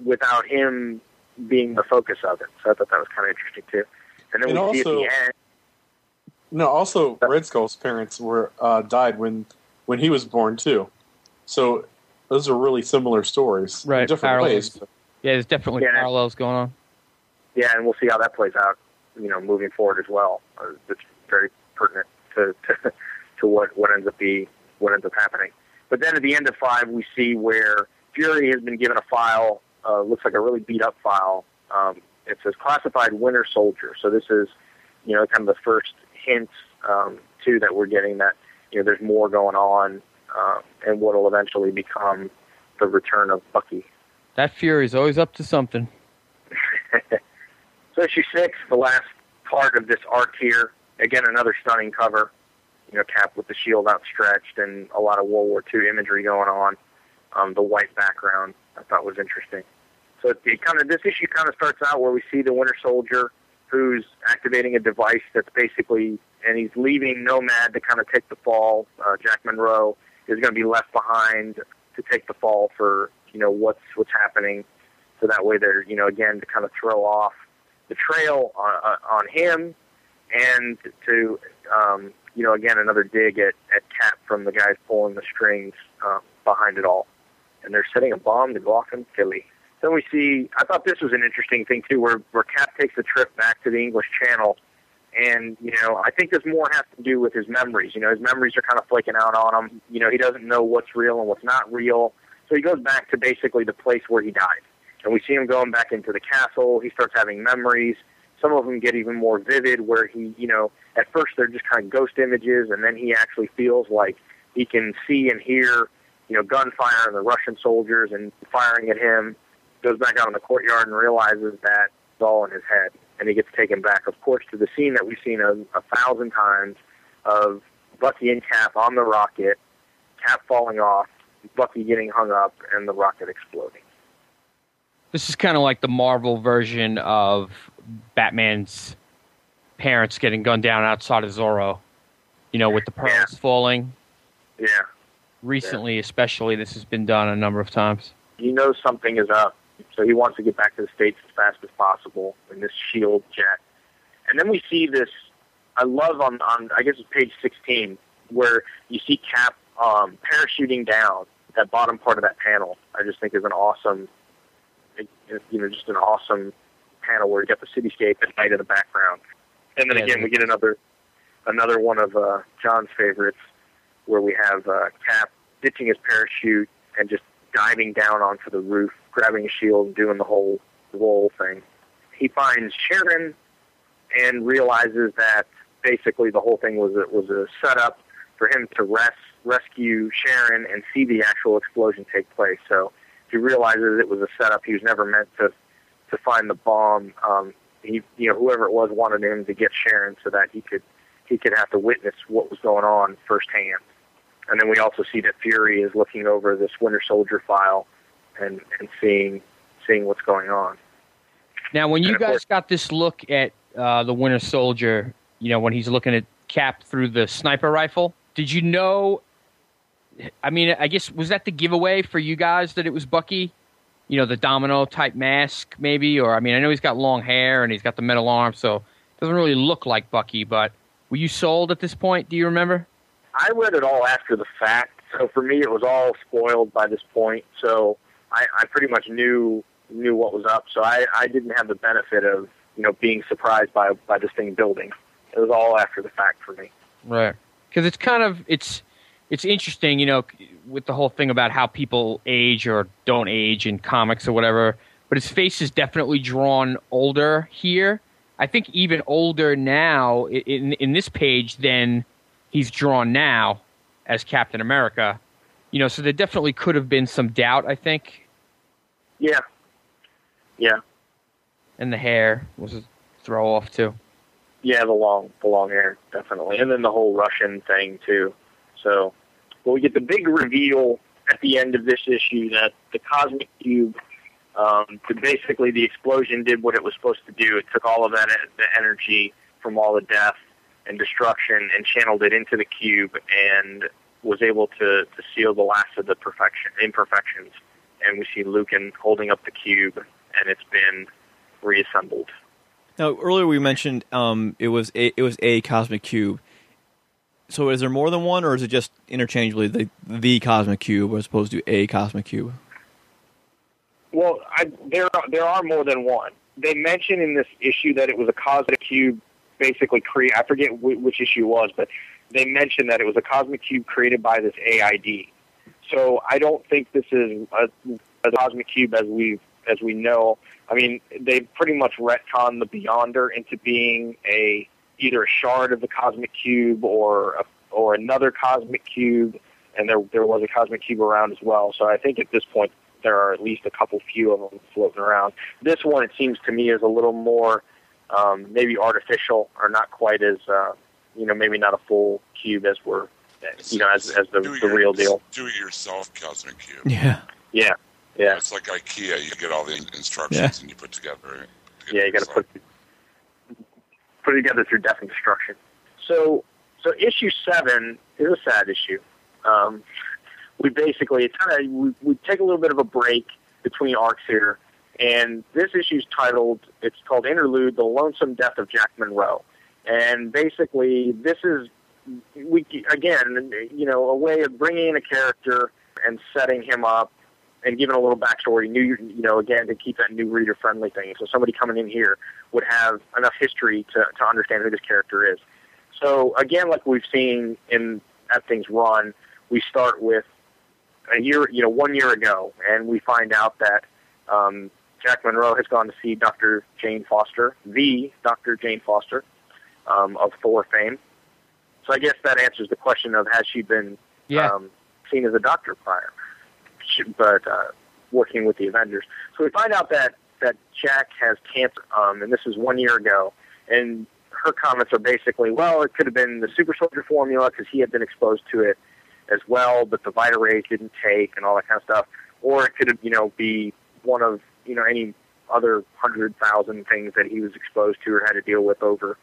without him being the focus of it. So I thought that was kind of interesting too. And then And we see at the end, No, also Red Skull's parents were uh, died when when he was born too. So those are really similar stories, in Right, Different parallels. ways. Yeah, there's definitely Yeah. parallels going on. yeah, and we'll see how that plays out, you know, moving forward as well. Uh, it's very pertinent to, to to what what ends up be what ends up happening. But then at the end of five, we see where Fury has been given a file. Uh, looks like a really beat up file. Um, it says classified Winter Soldier. So this is, you know, kind of the first hints um, too that we're getting that you know there's more going on, um, and what will eventually become the return of Bucky. That Fury's always up to something. So issue six, the last part of this arc here. Again, another stunning cover. You know, Cap with the shield outstretched and a lot of World War II imagery going on. Um, the white background I thought was interesting. So it, it kind of this issue kind of starts out where we see the Winter Soldier who's activating a device that's basically and he's leaving Nomad to kind of take the fall. Uh, Jack Monroe is going to be left behind to take the fall for you know what's what's happening. So that way they're you know again to kind of throw off the trail on, uh, on him and to um, you know again another dig at, at Cap from the guys pulling the strings uh, behind it all, and they're setting a bomb to go off in Philly. Then we see. I thought this was an interesting thing too, where where Cap takes a trip back to the English Channel, and you know I think this more has to do with his memories. You know his memories are kind of flaking out on him. You know he doesn't know what's real and what's not real, so he goes back to basically the place where he died. And we see him going back into the castle. He starts having memories. Some of them get even more vivid, where he, you know, at first they're just kind of ghost images, and then he actually feels like he can see and hear, you know, gunfire and the Russian soldiers and firing at him. Goes back out in the courtyard and realizes that it's all in his head, and he gets taken back, of course, to the scene that we've seen a, a thousand times of Bucky and Cap on the rocket, Cap falling off, Bucky getting hung up, and the rocket exploding. This is kind of like the Marvel version of Batman's parents getting gunned down outside of Zorro. You know, with the pearls falling. Yeah. Recently, especially, this has been done a number of times. You know something is up, so he wants to get back to the states as fast as possible in this shield jet. And then we see this. I love on on I guess it's page sixteen where you see Cap um, parachuting down that bottom part of that panel. I just think is an awesome, you know, just an awesome panel where you got the cityscape at night in the background. And then Yeah, again, we get another another one of uh, John's favorites where we have uh, Cap ditching his parachute and just diving down onto the roof, grabbing a shield, and doing the whole roll thing. He finds Sharon and realizes that basically the whole thing was a, was a setup for him to res- rescue Sharon and see the actual explosion take place. So he realizes it was a setup. He was never meant to to find the bomb. Um, he, you know, whoever it was wanted him to get Sharon so that he could he could have to witness what was going on firsthand. And then we also see that Fury is looking over this Winter Soldier file and and seeing seeing what's going on. Now, when you guys course- got this look at uh, the Winter Soldier, you know, when he's looking at Cap through the sniper rifle, did you know? I mean, I guess was that the giveaway for you guys that it was Bucky? You know, the domino type mask, maybe, or I mean, I know he's got long hair and he's got the metal arm, so it doesn't really look like Bucky. But were you sold at this point? Do you remember? I read it all after the fact, so for me it was all spoiled by this point. So I, I pretty much knew knew what was up. So I, I didn't have the benefit of you know being surprised by by this thing building. It was all after the fact for me. Right. Because it's kind of it's it's interesting, you know, with the whole thing about how people age or don't age in comics or whatever. But his face is definitely drawn older here. I think even older now in in this page than he's drawn now as Captain America. You know, so there definitely could have been some doubt. I think, Yeah, yeah, and the hair was a throw off too. yeah. The long the long hair definitely, and then the whole Russian thing too. So, but we get the big reveal at the end of this issue that the cosmic cube. Um, basically, the explosion did what it was supposed to do. It took all of that the energy from all the death and destruction and channeled it into the cube and was able to, to seal the last of the perfection imperfections. And we see Lukin holding up the cube, and it's been reassembled. Now, earlier we mentioned um, it was a, it was a cosmic cube. So, is there more than one, or is it just interchangeably the the cosmic cube as opposed to a cosmic cube? Well, I, there are, there are more than one. They mention in this issue that it was a cosmic cube, basically create. I forget wh- which issue it was, but they mentioned that it was a cosmic cube created by this AID. So I don't think this is a, a cosmic cube as we as we know. I mean, they pretty much retcon the Beyonder into being a either a shard of the cosmic cube or a, or another cosmic cube, and there there was a cosmic cube around as well. So I think at this point there are at least a couple few of them floating around. This one, it seems to me, is a little more um, maybe artificial or not quite as uh, you know maybe not a full cube as we're you know as as the, do it the your- real deal. Do it yourself cosmic cube. Yeah. Yeah, yeah, It's like IKEA. You get all the instructions Yeah. and you put together. yeah. You got to put put it together through death and destruction. So so issue seven is a sad issue. Um, we basically it's kind of we, we take a little bit of a break between arcs here, and this issue is titled it's called Interlude: The Lonesome Death of Jack Monroe, and basically this is we again you know a way of bringing in a character and setting him up and giving a little backstory, new you know again to keep that new reader friendly thing. So somebody coming in here would have enough history to to understand who this character is. So again, like we've seen in at things run, we start with a year, you know, one year ago, and we find out that um, Jack Monroe has gone to see Dr. Jane Foster, the Dr. Jane Foster um, of Thor fame. So I guess that answers the question of has she been Yeah. um, seen as a doctor prior, She- but uh, working with the Avengers. So we find out that that Jack has cancer, um, and this is one year ago, and her comments are basically, well, it could have been the super soldier formula because he had been exposed to it as well, but the Vita rays didn't take and all that kind of stuff. Or it could have, you know, be one of, you know, any other hundred thousand things that he was exposed to or had to deal with over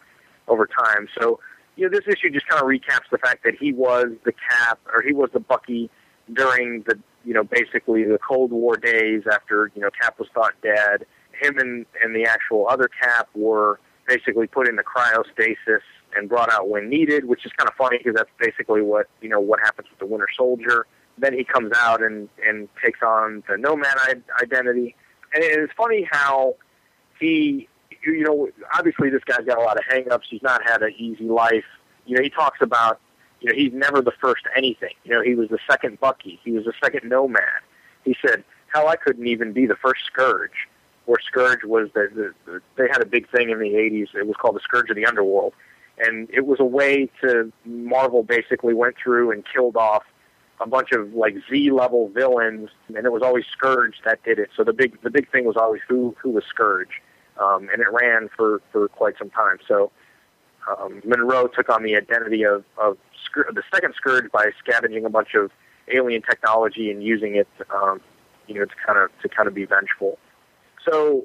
over time. So you know, this issue just kind of recaps the fact that he was the Cap or he was the Bucky during the you know basically the Cold War days after you know Cap was thought dead. Him and and the actual other Cap were basically put into cryostasis and brought out when needed, which is kind of funny because that's basically what you know what happens with the Winter Soldier. Then he comes out and and takes on the Nomad identity, and it's funny how he you know obviously this guy's got a lot of hangups. He's not had an easy life. You know he talks about you know he's never the first anything. You know he was the second Bucky. He was the second Nomad. He said hell I couldn't even be the first Scourge. Where Scourge was the, the, the they had a big thing in the 80s. It was called the Scourge of the Underworld and it was a way to Marvel basically went through and killed off a bunch of like Z level villains, and it was always Scourge that did it. So the big the big thing was always who who was Scourge, um, and it ran for for quite some time. So um, Monroe took on the identity of of Scour- the second Scourge by scavenging a bunch of alien technology and using it, um, you know, to kind of to kind of be vengeful. So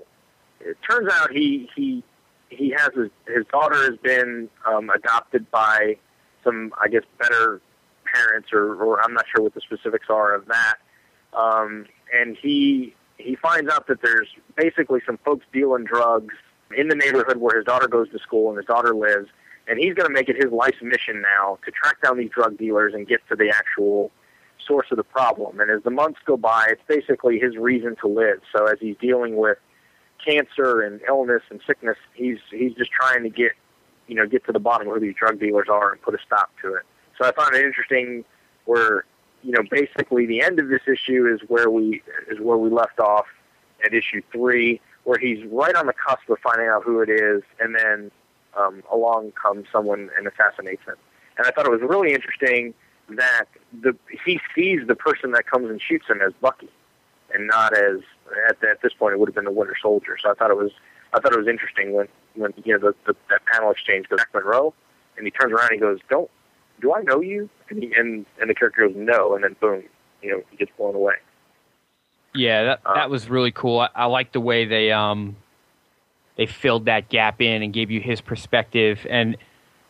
it turns out he he he has his, his daughter has been um, adopted by some, I guess, better parents, or, or I'm not sure what the specifics are of that. Um, and he he finds out that there's basically some folks dealing drugs in the neighborhood where his daughter goes to school and his daughter lives, and he's going to make it his life's mission now to track down these drug dealers and get to the actual source of the problem. And as the months go by, it's basically his reason to live. So as he's dealing with cancer and illness and sickness, he's he's just trying to get you know get to the bottom of who these drug dealers are and put a stop to it. So I found it interesting where you know basically the end of this issue is where we is where we left off at issue three, where he's right on the cusp of finding out who it is, and then um, along comes someone and assassinates him. And I thought it was really interesting that the he sees the person that comes and shoots him as Bucky, and not as at, at this point it would have been the Winter Soldier. So I thought it was I thought it was interesting when when you know the, the that panel exchange goes back Monroe, and he turns around and he goes, "Don't do I know you?" And he, and and the character goes, "No," and then boom, you know, he gets blown away. Yeah, that that was really cool. I, I like the way they um they filled that gap in and gave you his perspective. And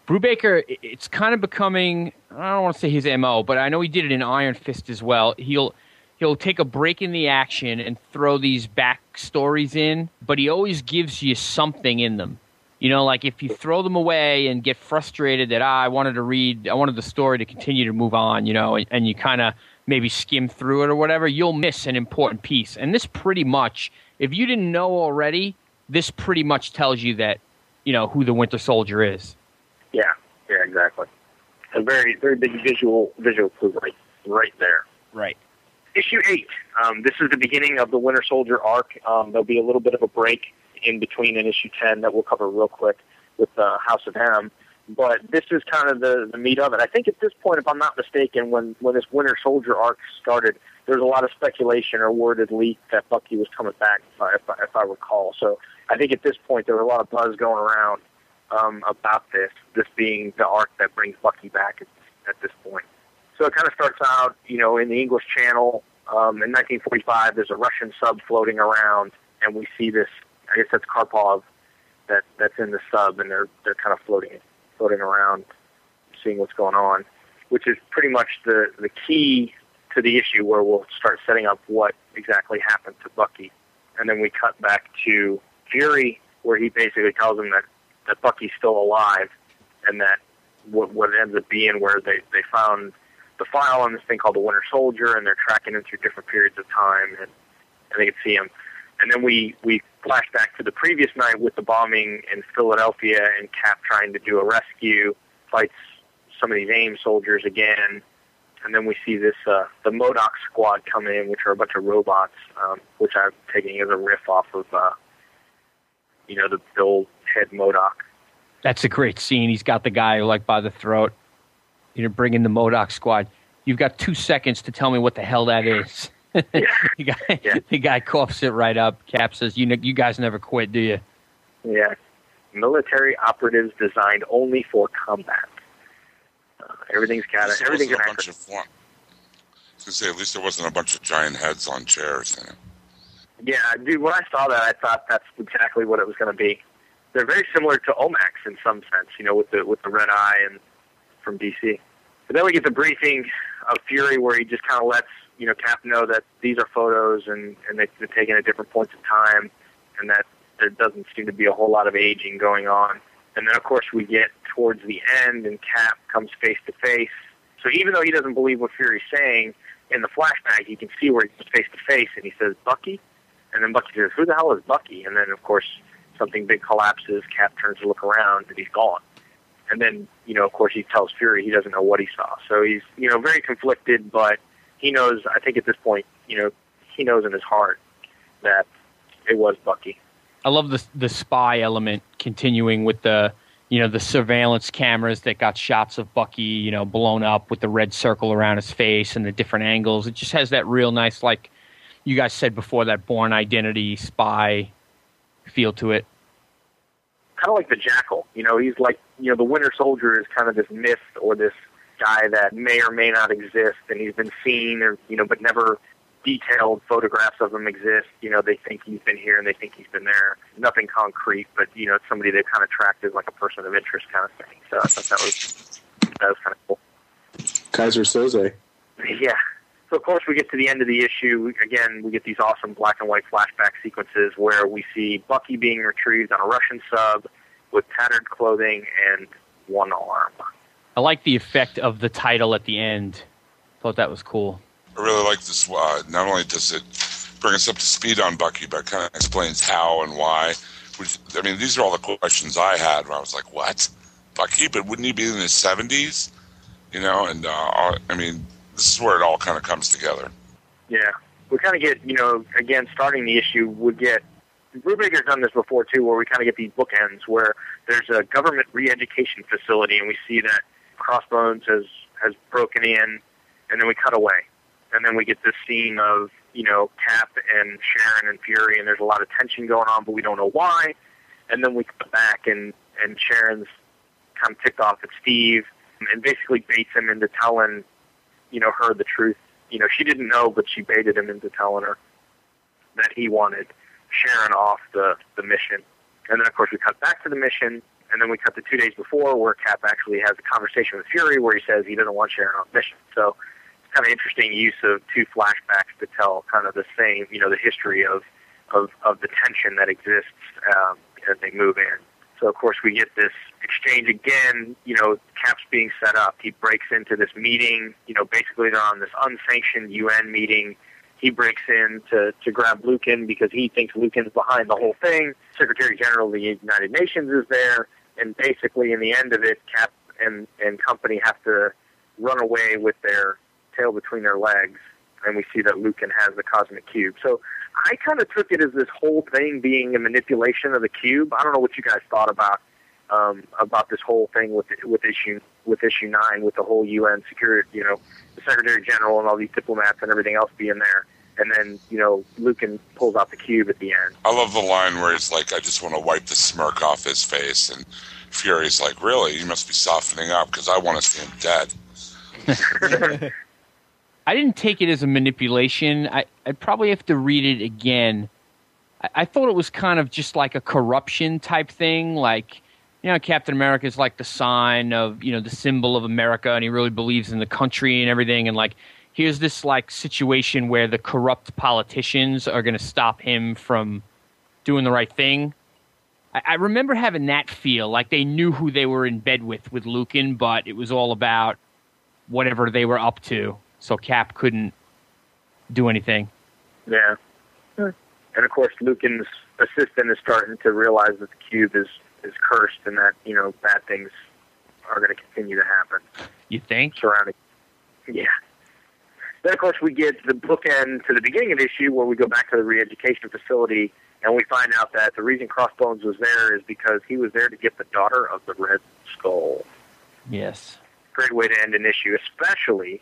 Brubaker, it's kind of becoming I don't want to say his mo, but I know he did it in Iron Fist as well. He'll he'll take a break in the action and throw these back stories in, but he always gives you something in them. You know, like if you throw them away and get frustrated that ah, I wanted to read, I wanted the story to continue to move on, you know, and, and you kind of maybe skim through it or whatever, you'll miss an important piece. And this pretty much, if you didn't know already, this pretty much tells you that, you know, who the Winter Soldier is. Yeah, yeah, exactly. A very very big visual visual clue right right there. Right. Issue eight. Um, this is the beginning of the Winter Soldier arc. Um, there'll be a little bit of a break in between in issue ten that we'll cover real quick with uh, House of M. But this is kind of the, the meat of it. I think at this point, if I'm not mistaken, when when this Winter Soldier arc started, there was a lot of speculation or worded leak that Bucky was coming back, if I, if I, if I recall. So I think at this point there was a lot of buzz going around um, about this, this being the arc that brings Bucky back at, at this point. So it kind of starts out, you know, in the English Channel. Um, in 1945, there's a Russian sub floating around, and we see this. I guess that's Karpov that that's in the sub, and they're they're kind of floating floating around, seeing what's going on, which is pretty much the the key to the issue where we'll start setting up what exactly happened to Bucky, and then we cut back to Fury, where he basically tells him that that Bucky's still alive, and that what what ends up being where they they found the file on this thing called the Winter Soldier, and they're tracking him through different periods of time, and, and they can see him. And then we we flash back to the previous night with the bombing in Philadelphia, and Cap trying to do a rescue, fights some of these AIM soldiers again, and then we see this uh, the Modoc squad come in, which are a bunch of robots, um, which I'm taking as a riff off of uh, you know the, the old head MODOK. That's a great scene. He's got the guy like by the throat. You know, bringing the Modoc squad. You've got two seconds to tell me what the hell that is. the guy, the guy coughs it right up. Cap says, "You, you guys never quit, do you?" Yeah, military operatives designed only for combat. Uh, everything's got At it. least there Everything's wasn't an a bunch of one. I was gonna say, at least there wasn't a bunch of giant heads on chairs in it. Yeah, dude. When I saw that, I thought that's exactly what it was going to be. they're very similar to OMACs in some sense, you know, with the with the red eye and from DC. But then we get the briefing of Fury where he just kind of lets you know Cap know that these are photos and and they, they're taken at different points of time, and that there doesn't seem to be a whole lot of aging going on. And then of course we get towards the end, and Cap comes face to face. So even though he doesn't believe what Fury's saying, in the flashback you can see where he's face to face, and he says Bucky, and then Bucky says, "Who the hell is Bucky?" And then of course something big collapses. Cap turns to look around, and he's gone. And then, you know, of course, he tells Fury he doesn't know what he saw. So he's, you know, very conflicted, but he knows, I think at this point, you know, he knows in his heart that it was Bucky. I love the the spy element continuing with the you know the surveillance cameras that got shots of Bucky you know blown up with the red circle around his face and the different angles. It just has that real nice like you guys said before that Bourne Identity spy feel to it. Kind of like the Jackal, you know, he's like, you know, the Winter Soldier is kind of this myth or this guy that may or may not exist, and he's been seen, or you know, but never detailed photographs of him exist. You know, they think he's been here and they think he's been there. Nothing concrete, but you know, it's somebody they kind of tracked as like a person of interest kind of thing. So I thought that was that was kind of cool. Keyser Söze. Yeah. So of course we get to the end of the issue. Again, we get these awesome black and white flashback sequences where we see Bucky being retrieved on a Russian sub with tattered clothing and one arm. I like the effect of the title at the end. Thought that was cool. I really like this. Uh, not only does it bring us up to speed on Bucky, but kind of explains how and why. Which, I mean, these are all the questions I had when I was like, "What, Bucky? But wouldn't he be in his seventies? You know?" And uh, I mean, this is where it all kind of comes together. Yeah, we kind of get you know again starting the issue we get. Brubaker's done this before too, where we kind of get these bookends where there's a government re-education facility, and we see that Crossbones has has broken in, and then we cut away, and then we get this scene of you know Cap and Sharon and Fury, and there's a lot of tension going on, but we don't know why, and then we cut back, and and Sharon's kind of ticked off at Steve, and basically baits him into telling you know her the truth. You know she didn't know, but she baited him into telling her that he wanted Sharon off the the mission, and then of course we cut back to the mission, and then we cut to two days before where Cap actually has a conversation with Fury where he says he doesn't want Sharon on mission. So it's kind of interesting use of two flashbacks to tell kind of the same, you know, the history of of, of the tension that exists um, as they move in. So of course we get this exchange again. You know, Cap's being set up. He breaks into this meeting. You know, basically they're on this unsanctioned UN meeting. He breaks in to, to grab Lukin because he thinks Lukin's behind the whole thing. Secretary General of the United Nations is there, and basically in the end of it, Cap and and company have to run away with their tail between their legs, and we see that Lukin has the cosmic cube. So I kind of took it as this whole thing being a manipulation of the cube. I don't know what you guys thought about um, about this whole thing with with issue with issue nine, with the whole UN security, you know, the Secretary General and all these diplomats and everything else being there. And then, you know, Lukin pulls out the cube at the end. I love the line where he's like, "I just want to wipe the smirk off his face," and Fury's like, "Really? You must be softening up because I want to see him dead." I didn't take it as a manipulation. I I probably have to read it again. I, I thought it was kind of just like a corruption type thing, like you know, Captain America is like the sign of you know the symbol of America, and he really believes in the country and everything. And like, here's this like situation where the corrupt politicians are going to stop him from doing the right thing. I, I remember having that feel like they knew who they were in bed with with Lukin, but it was all about whatever they were up to. So Cap couldn't do anything. Yeah. And of course, Lukin's assistant is starting to realize that the cube is is cursed and that you know bad things are going to continue to happen. You think? Surrounding. Yeah. Then of course we get the bookend to the beginning of the issue where we go back to the re-education facility and we find out that the reason Crossbones was there is because he was there to get the daughter of the Red Skull. Yes. Great way to end an issue, especially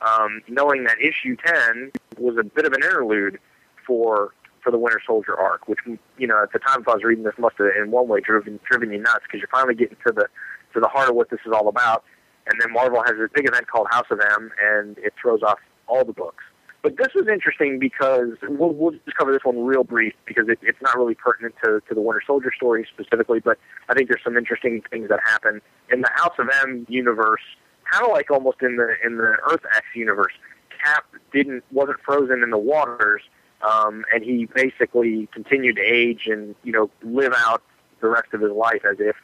um, knowing that issue ten was a bit of an interlude for for the Winter Soldier arc, which you know at the time if I was reading this must have in one way driven driven you nuts because you're finally getting to the to the heart of what this is all about. And then Marvel has this big event called House of M, and it throws off all the books. But this was interesting because we'll, we'll just cover this one real brief because it, it's not really pertinent to, to the Winter Soldier story specifically, but I think there's some interesting things that happen in the House of M universe, kind of like almost in the in the Earth X universe. Cap didn't wasn't frozen in the waters, um, and he basically continued to age and you know live out the rest of his life as if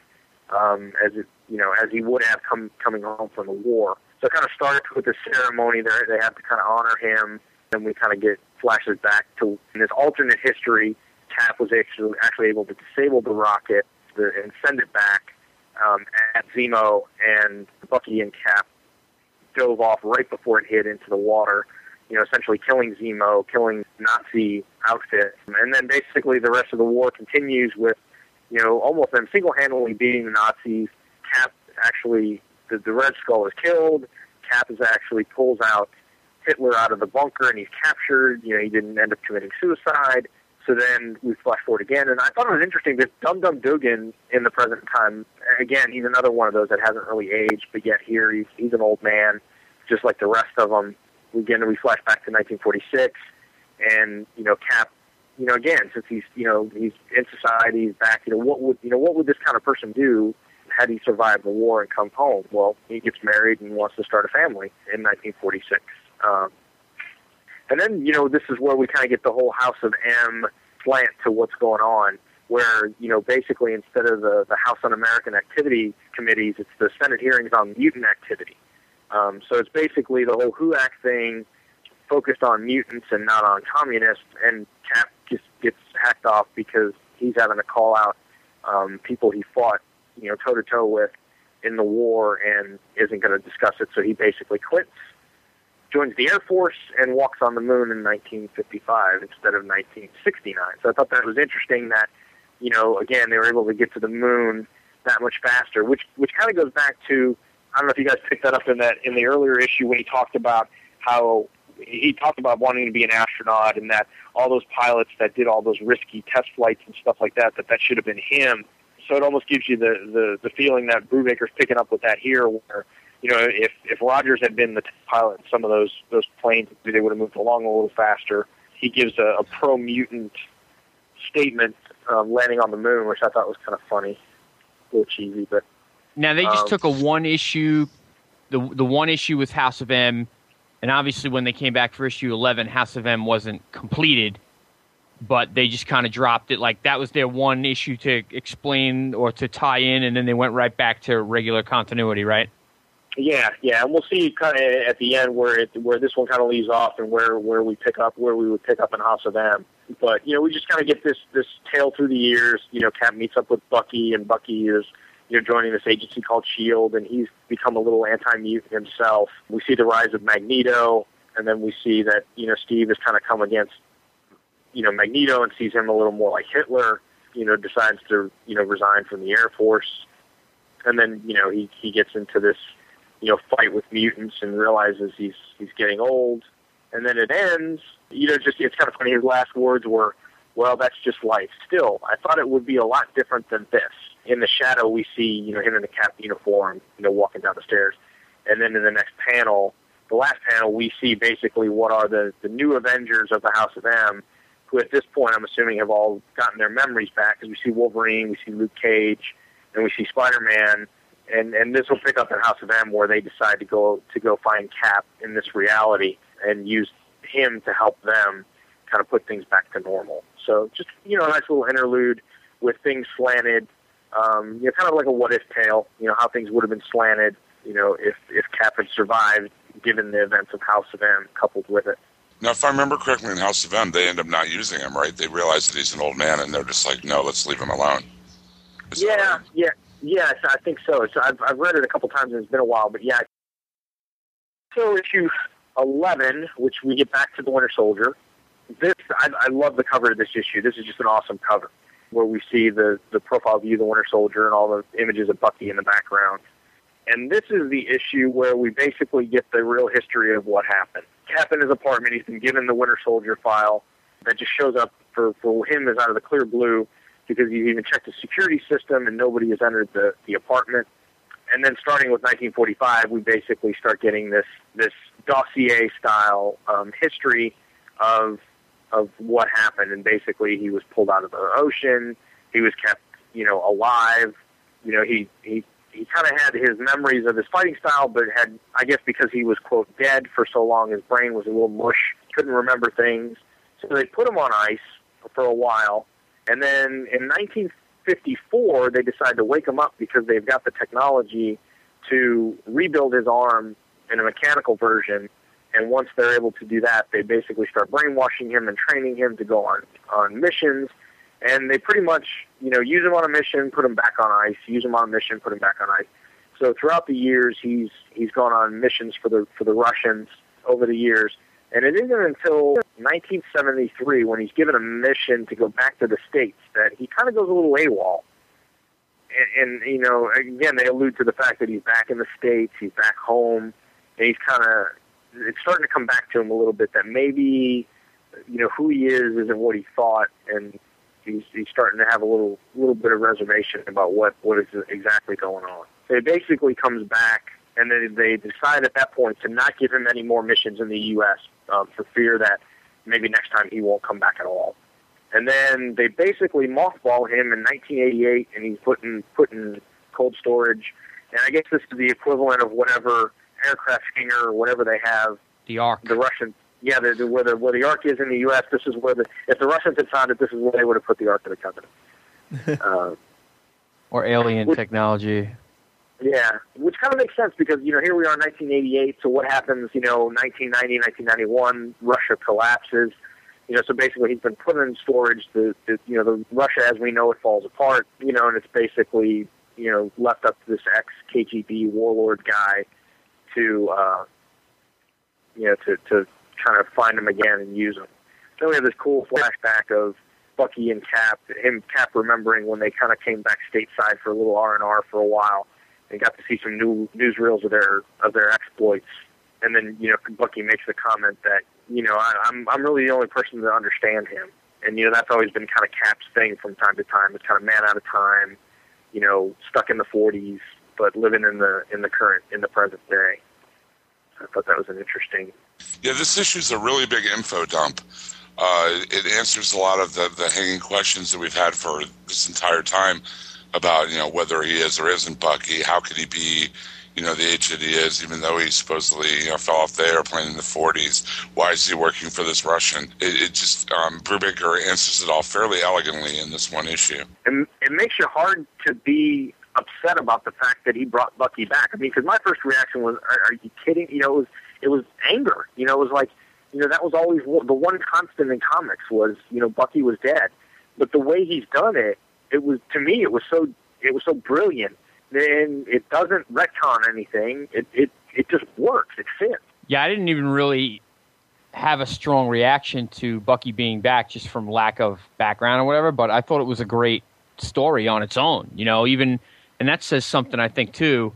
um, as it, you know as he would have come coming home from the war. So it kind of started with the ceremony there. They have to kind of honor him. Then we kind of get flashes back to in this alternate history. Cap was actually actually able to disable the rocket and send it back um, at Zemo, and Bucky and Cap dove off right before it hit into the water. You know, essentially killing Zemo, killing Nazi outfit, and then basically the rest of the war continues with, you know, almost them single-handedly beating the Nazis. Actually the, the Red Skull is killed. Cap is actually pulls out Hitler out of the bunker and he's captured. You know, he didn't end up committing suicide. So then we flash forward again, and I thought it was interesting that Dum Dum Dugan in the present time, again, he's another one of those that hasn't really aged, but yet here he's, he's an old man, just like the rest of them. Again, we flash back to 1946, and you know, Cap, you know, again, since he's you know he's in society, he's back. You know, what would you know what would this kind of person do had he survived the war and come home? Well, he gets married and wants to start a family in 1946. Um, and then, you know, this is where we kind of get the whole House of M slant to what's going on, where, you know, basically instead of the, the House on American Activity Committees, it's the Senate hearings on mutant activity. Um, so it's basically the whole HUAC thing focused on mutants and not on communists, and Cap just gets hacked off because he's having to call out um, people he fought, you know, toe to toe with in the war and isn't going to discuss it. So he basically quits joins the Air Force and walks on the moon in 1955 instead of 1969. So I thought that was interesting that, you know, again, they were able to get to the moon that much faster, which which kind of goes back to I don't know if you guys picked that up in that in the earlier issue when he talked about how he talked about wanting to be an astronaut and that all those pilots that did all those risky test flights and stuff like that that that should have been him. So it almost gives you the the, the feeling that Brubaker's picking up with that here, where you know, if if Rogers had been the pilot some of those those planes, they would have moved along a little faster. He gives a, a pro mutant statement um, landing on the moon, which I thought was kind of funny, a little cheesy, but now they just um, took a one issue, the the one issue with House of M, and obviously when they came back for issue eleven, House of M wasn't completed, but they just kind of dropped it. Like that was their one issue to explain or to tie in, and then they went right back to regular continuity, right? Yeah, yeah, and we'll see kind of at the end where it where this one kind of leaves off and where where we pick up where we would pick up in House of M. But you know, we just kind of get this this tale through the years. You know, Cap meets up with Bucky, and Bucky is you know joining this agency called Shield, and he's become a little anti-mutant himself. We see the rise of Magneto, and then we see that you know Steve has kind of come against you know Magneto and sees him a little more like Hitler. You know, decides to you know resign from the Air Force, and then you know he he gets into this you know, fight with mutants and realizes he's he's getting old. And then it ends. You know, just it's kind of funny. His last words were, "Well, that's just life." Still, I thought it would be a lot different than this. In the shadow, we see you know him in the cap uniform, you know, walking down the stairs, and then in the next panel, the last panel, we see basically what are the the new Avengers of the House of M, who at this point I'm assuming have all gotten their memories back because we see Wolverine, we see Luke Cage, and we see Spider Man and and this will pick up in House of M where they decide to go to go find Cap in this reality and use him to help them kind of put things back to normal. So just you know, a nice little interlude with things slanted. Um, you know, kind of like a what if tale. You know, how things would have been slanted. You know, if if Cap had survived, given the events of House of M coupled with it. Now, if I remember correctly, in House of M, they end up not using him, right? They realize that he's an old man, and they're just like, "No, let's leave him alone." Is yeah, right? yeah, yes, I think so. So I've I've read it a couple times and it's been a while, but yeah. So issue eleven, which we get back to the Winter Soldier. This I, I love the cover of this issue. This is just an awesome cover where we see the the profile view of the Winter Soldier and all the images of Bucky in the background. And this is the issue where we basically get the real history of what happened. Cap in his apartment, he's been given the Winter Soldier file that just shows up for, for him is out of the clear blue because he's even checked the security system and nobody has entered the, the apartment. And then starting with 1945, we basically start getting this this dossier style um, history of of what happened. And basically, he was pulled out of the ocean. He was kept, you know, alive. You know, he he he kind of had his memories of his fighting style, but had I guess because he was quote dead for so long, his brain was a little mush. Couldn't remember things. So they put him on ice for a while, and then in 1954 they decided to wake him up because they've got the technology to rebuild his arm in a mechanical version. And once they're able to do that, they basically start brainwashing him and training him to go on on missions. And they pretty much, you know, use him on a mission, put him back on ice. Use him on a mission, put him back on ice. So throughout the years, he's he's gone on missions for the for the Russians over the years. And it isn't until 1973 when he's given a mission to go back to the states that he kind of goes a little AWOL and, and you know, again, they allude to the fact that he's back in the states, he's back home, and he's kind of it's starting to come back to him a little bit that maybe you know who he is isn't what he thought, and he's he's starting to have a little little bit of reservation about what what is exactly going on. So he basically comes back, and then they decide at that point to not give him any more missions in the U.S. Um, for fear that maybe next time he won't come back at all. And then they basically mothball him in 1988, and he's put in put in cold storage. And I guess this is the equivalent of whatever aircraft hangar or whatever they have. The Ark. The Russian. Yeah, the, the, where the where the Ark is in the U.S. This is where the if the Russians had found it, this is where they would have put the Ark of the Covenant. uh, Or alien technology. yeah, which kind of makes sense because you know here we are in 1988. So what happens? You know, 1990, 1991, Russia collapses. You know, so basically he's been put in storage. The, the you know the Russia as we know it falls apart. You know, and it's basically you know left up to this ex KGB warlord guy to uh, you know to to kind of find him again and use him. Then we have this cool flashback of Bucky and Cap, him Cap remembering when they kind of came back stateside for a little R and R for a while, and got to see some new newsreels of their of their exploits. And then you know Bucky makes the comment that you know I, I'm I'm really the only person to understand him, and you know that's always been kind of Cap's thing from time to time. It's kind of man out of time, you know, stuck in the 40s, but living in the in the current in the present day. I thought that was an interesting. Yeah, this issue is a really big info dump. Uh, it answers a lot of the, the hanging questions that we've had for this entire time about you know whether he is or isn't Bucky. How could he be, you know, the age that he is, even though he supposedly you know, fell off the airplane in the 40s? Why is he working for this Russian? It, it just um, Brubaker answers it all fairly elegantly in this one issue. It, it makes you hard to be upset about the fact that he brought Bucky back. I mean, because my first reaction was, are, "Are you kidding?" You know, it was it was anger. You know, it was like, you know, that was always the one constant in comics was, you know, Bucky was dead. But the way he's done it, it was to me, it was so it was so brilliant. And it doesn't retcon anything. It it it just works. It fits. Yeah, I didn't even really have a strong reaction to Bucky being back just from lack of background or whatever, but I thought it was a great story on its own. You know, even and that says something I think too.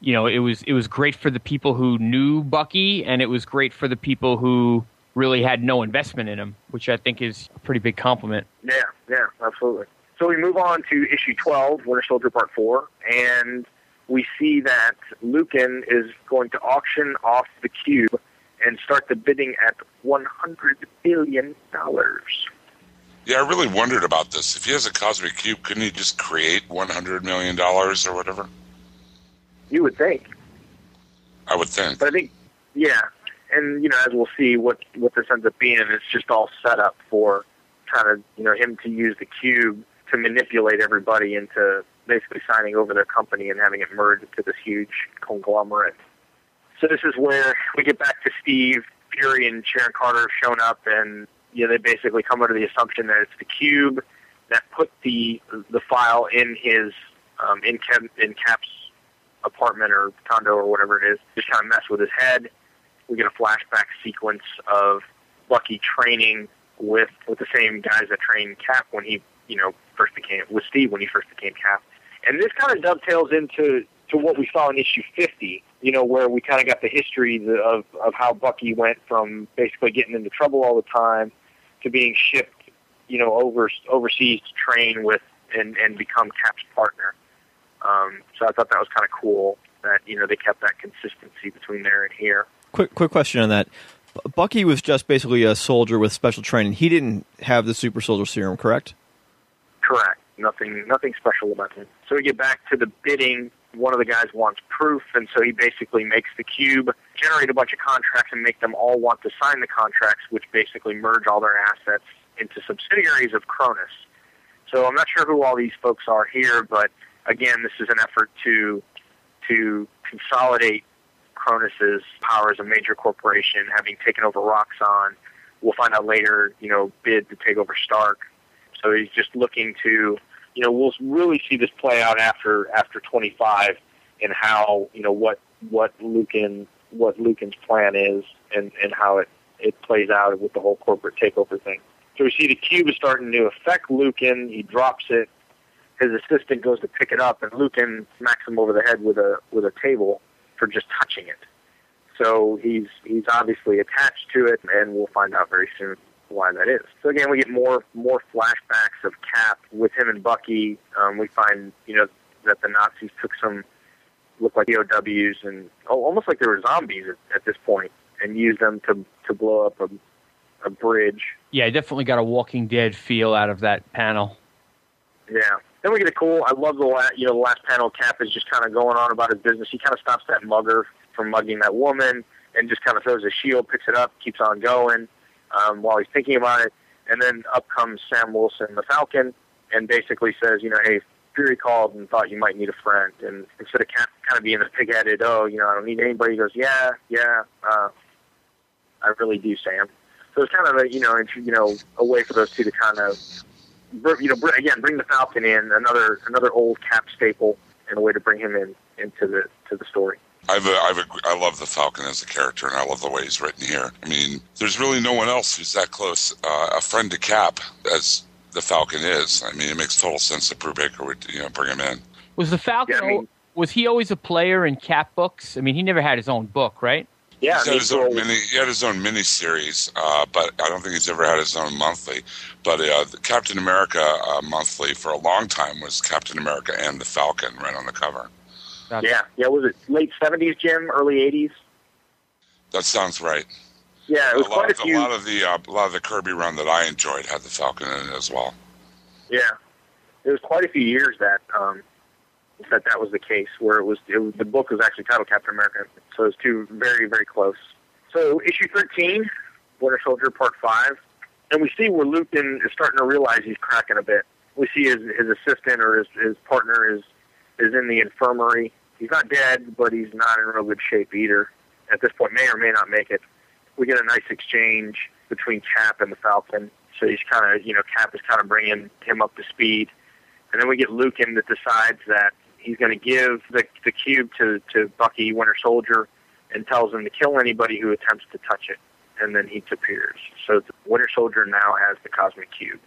You know, it was it was great for the people who knew Bucky and it was great for the people who really had no investment in him, which I think is a pretty big compliment. Yeah, yeah, absolutely. So we move on to issue 12, Winter Soldier Part 4, and we see that Lukin is going to auction off the cube and start the bidding at $100 billion. Yeah, I really wondered about this. If he has a cosmic cube, couldn't he just create one hundred million dollars or whatever? You would think. I would think. But I think, yeah, and you know, as we'll see, what what this ends up being, it's just all set up for kind of you know him to use the cube to manipulate everybody into basically signing over their company and having it merged into this huge conglomerate. So this is where we get back to Steve Fury and Sharon Carter have shown up, and you know they basically come under the assumption that it's the cube that put the the file in his um, in in Cap's apartment or condo or whatever it is, just kind of mess with his head. We get a flashback sequence of Bucky training with with the same guys that trained Cap when he you know first became with Steve when he first became Cap, and this kind of dovetails into to what we saw in issue 50. You know where we kind of got the history of of how Bucky went from basically getting into trouble all the time to being shipped you know over overseas to train with and and become Cap's partner. Um, so I thought that was kind of cool that you know they kept that consistency between there and here. Quick, quick question on that. Bucky was just basically a soldier with special training. He didn't have the super soldier serum, correct? Correct. Nothing nothing special about him. So we get back to the bidding. One of the guys wants proof, and so he basically makes the cube generate a bunch of contracts and make them all want to sign the contracts, which basically merge all their assets into subsidiaries of Kronas. So I'm not sure who all these folks are here, but again, this is an effort to to consolidate Kronas's power as a major corporation, having taken over Roxxon. We'll find out later, you know, bid to take over Stark. So he's just looking to, you know, we'll really see this play out after after 25 and how, you know, what what Lukin what Lukin's plan is and and how it it plays out with the whole corporate takeover thing. So we see the cube is starting to affect Lukin. He drops it. His assistant goes to pick it up, and Lukin smacks him over the head with a with a table for just touching it. So he's he's obviously attached to it, and we'll find out very soon why that is. So again, we get more more flashbacks of Cap with him and Bucky. Um, we find you know that the Nazis took some look like POWs and oh, almost like they were zombies at, at this point, and used them to to blow up a a bridge. Yeah, I definitely got a Walking Dead feel out of that panel. Yeah. Then we get a cool. I love the last, you know, the last panel. Cap is just kind of going on about his business. He kind of stops that mugger from mugging that woman, and just kind of throws his shield, picks it up, keeps on going um, while he's thinking about it. And then up comes Sam Wilson, the Falcon, and basically says, you know, hey, Fury called and thought you might need a friend. And instead of kind of being the pig-headed, oh, you know, I don't need anybody, he goes, yeah, yeah, uh, I really do, Sam. So it's kind of a, you know, you know, a way for those two to kind of, you know, again, bring the Falcon in, another another old Cap staple, and a way to bring him in into the to the story. I've, uh, I've, ag- I love the Falcon as a character, and I love the way he's written here. I mean, there's really no one else who's that close, uh, a friend to Cap as the Falcon is. I mean, it makes total sense that Brubaker would, you know, bring him in. Was the Falcon? Yeah, I mean- was he always a player in Cap books? I mean, he never had his own book, right? Yeah, He's had his own mini. He had his own mini series, uh, but I don't think he's ever had his own monthly. But uh, the Captain America uh, monthly for a long time was Captain America and the Falcon right on the cover. Yeah, yeah. Was it late seventies, Jim? Early eighties? That sounds right. Yeah, it was a lot, quite a of, a few. lot of the uh, a lot of the Kirby run that I enjoyed had the Falcon in it as well. Yeah, it was quite a few years that um, that that was the case, where it was, it was the book was actually titled Captain America, so it was two very very close. So issue thirteen, Winter Soldier Part Five, and we see where Lukin is starting to realize he's cracking a bit. We see his his assistant or his his partner is is in the infirmary. He's not dead, but he's not in real good shape either. At this point, may or may not make it. We get a nice exchange between Cap and the Falcon. So he's kind of, you know, Cap is kind of bringing him up to speed. And then we get Lukin that decides that he's going to give the, the cube to, to Bucky, Winter Soldier, and tells him to kill anybody who attempts to touch it. And then he disappears. So the Winter Soldier now has the Cosmic Cube.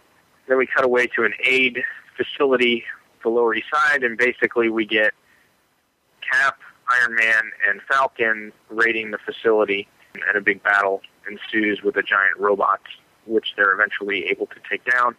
Then we cut away to an aid facility, the Lower East Side, and basically we get Cap, Iron Man, and Falcon raiding the facility, and a big battle ensues with a giant robot, which they're eventually able to take down.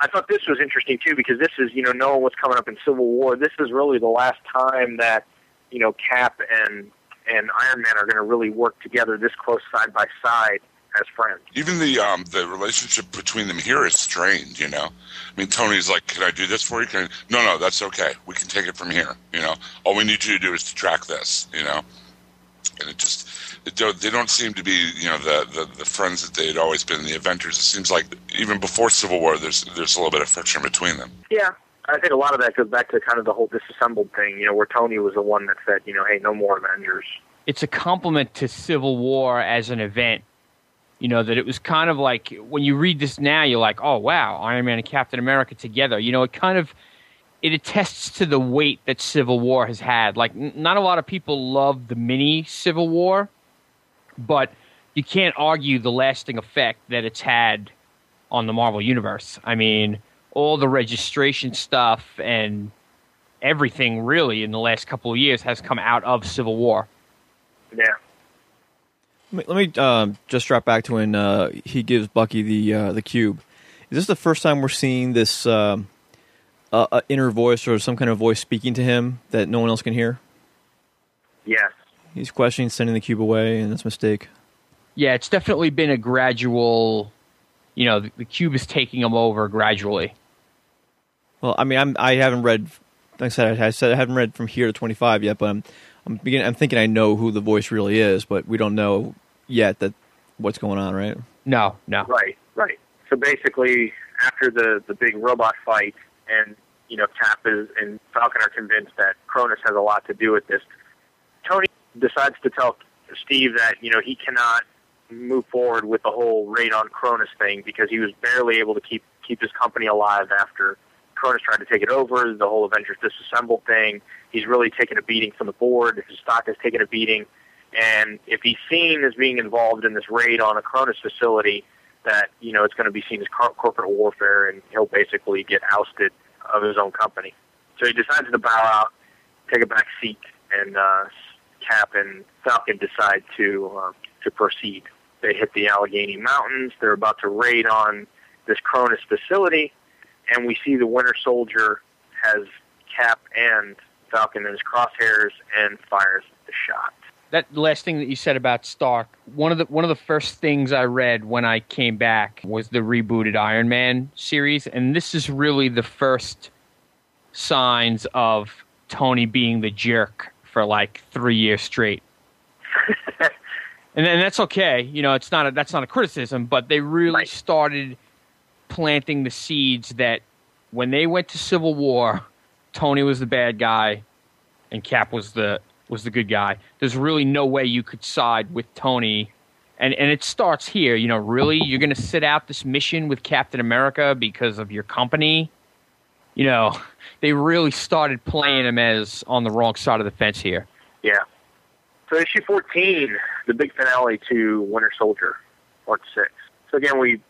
I thought this was interesting too because this is, you know, knowing what's coming up in Civil War. This is really the last time that, you know, Cap and and Iron Man are going to really work together this close side by side as friends. Even the um, the relationship between them here is strained. You know, I mean, Tony's like, "Can I do this for you?" Can I? No, no, that's okay. We can take it from here. You know, all we need you to do is to track this. You know, and it just it don't, they don't seem to be you know the, the the friends that they had always been. The Avengers. It seems like even before Civil War, there's there's a little bit of friction between them. Yeah, I think a lot of that goes back to kind of the whole disassembled thing, you know, where Tony was the one that said, you know, hey, no more Avengers. It's a compliment to Civil War as an event. You know that it was kind of like when you read this now, you're like, oh wow, Iron Man and Captain America together. You know, it kind of it attests to the weight that Civil War has had. Like, n- not a lot of people love the mini Civil War, but you can't argue the lasting effect that it's had on the Marvel Universe. I mean, all the registration stuff and everything really in the last couple of years has come out of Civil War. Yeah. Let me, let um, just drop back to when uh, he gives Bucky the uh, the cube. Is this the first time we're seeing this um, uh, uh, inner voice or some kind of voice speaking to him that no one else can hear? Yes. He's questioning sending the cube away, and it's a mistake. Yeah, it's definitely been a gradual. You know, the, the cube is taking him over gradually. Well, I mean, I'm I haven't read. Like I said, I said I haven't read from here to 25 yet, but I'm I'm beginning. I'm thinking I know who the voice really is, but we don't know yet that what's going on, right? No, no. Right, right. So basically, after the the big robot fight, and you know, Cap is and Falcon are convinced that Kronas has a lot to do with this. Tony decides to tell Steve that you know he cannot move forward with the whole raid on Kronas thing because he was barely able to keep keep his company alive after Kronas tried to take it over. The whole Avengers disassembled thing. He's really taken a beating from the board. His stock has taken a beating, and if he's seen as being involved in this raid on a Kronas facility, that you know it's going to be seen as cor- corporate warfare, and he'll basically get ousted of his own company. So he decides to bow out, take a back seat, and uh, Cap and Falcon decide to uh, to proceed. They hit the Allegheny Mountains. They're about to raid on this Kronas facility, and we see the Winter Soldier has Cap and Falcon in his crosshairs and fires the shot. That last thing that you said about Stark, one of the one of the first things I read when I came back was the rebooted Iron Man series, and this is really the first signs of Tony being the jerk for like three years straight. and then that's okay, you know, it's not a, that's not a criticism, but they really started planting the seeds that when they went to Civil War, Tony was the bad guy and Cap was the was the good guy. There's really no way you could side with Tony. And and it starts here, you know, really you're going to sit out this mission with Captain America because of your company? You know, they really started playing him as on the wrong side of the fence here. Yeah. So issue 14, the big finale to Winter Soldier, part six. So again, we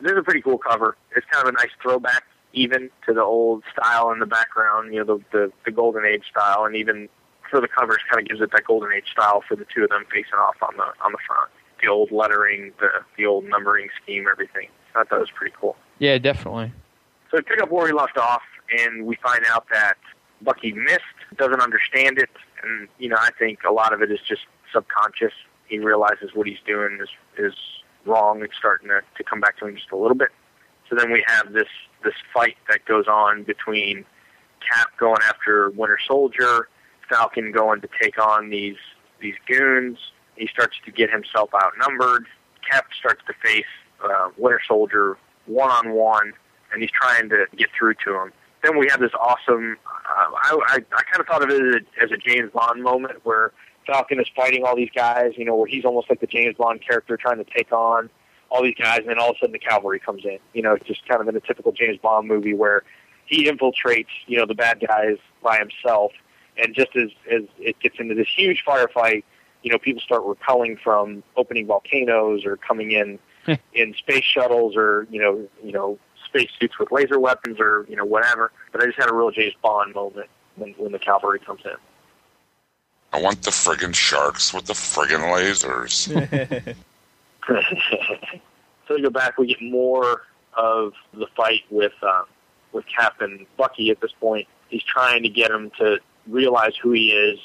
this is a pretty cool cover. It's kind of a nice throwback, even to the old style in the background. You know, the the, the Golden Age style, and even for the covers, kind of gives it that Golden Age style for the two of them facing off on the on the front. The old lettering, the the old numbering scheme, everything. I thought that was pretty cool. Yeah, definitely. So we pick up where we left off, and we find out that Bucky missed, doesn't understand it, and you know I think a lot of it is just subconscious. He realizes what he's doing is is wrong. It's starting to, to come back to him just a little bit. So then we have this this fight that goes on between Cap going after Winter Soldier, Falcon going to take on these these goons. He starts to get himself outnumbered. Cap starts to face uh, Winter Soldier one on one, and he's trying to get through to him. Then we have this awesome. Uh, I I, I kind of thought of it as a, as a James Bond moment where Falcon is fighting all these guys. You know, where he's almost like the James Bond character trying to take on all these guys, and then all of a sudden the cavalry comes in. You know, it's just kind of in a typical James Bond movie where he infiltrates, you know, the bad guys by himself, and just as as it gets into this huge firefight, you know, people start repelling from opening volcanoes or coming in in space shuttles or you know, you know, space suits with laser weapons or you know whatever. But I just had a real James Bond moment when when the cavalry comes in. I want the friggin' sharks with the friggin' lasers. so we go back, we get more of the fight with uh, with Cap and Bucky. At this point, he's trying to get him to realize who he is.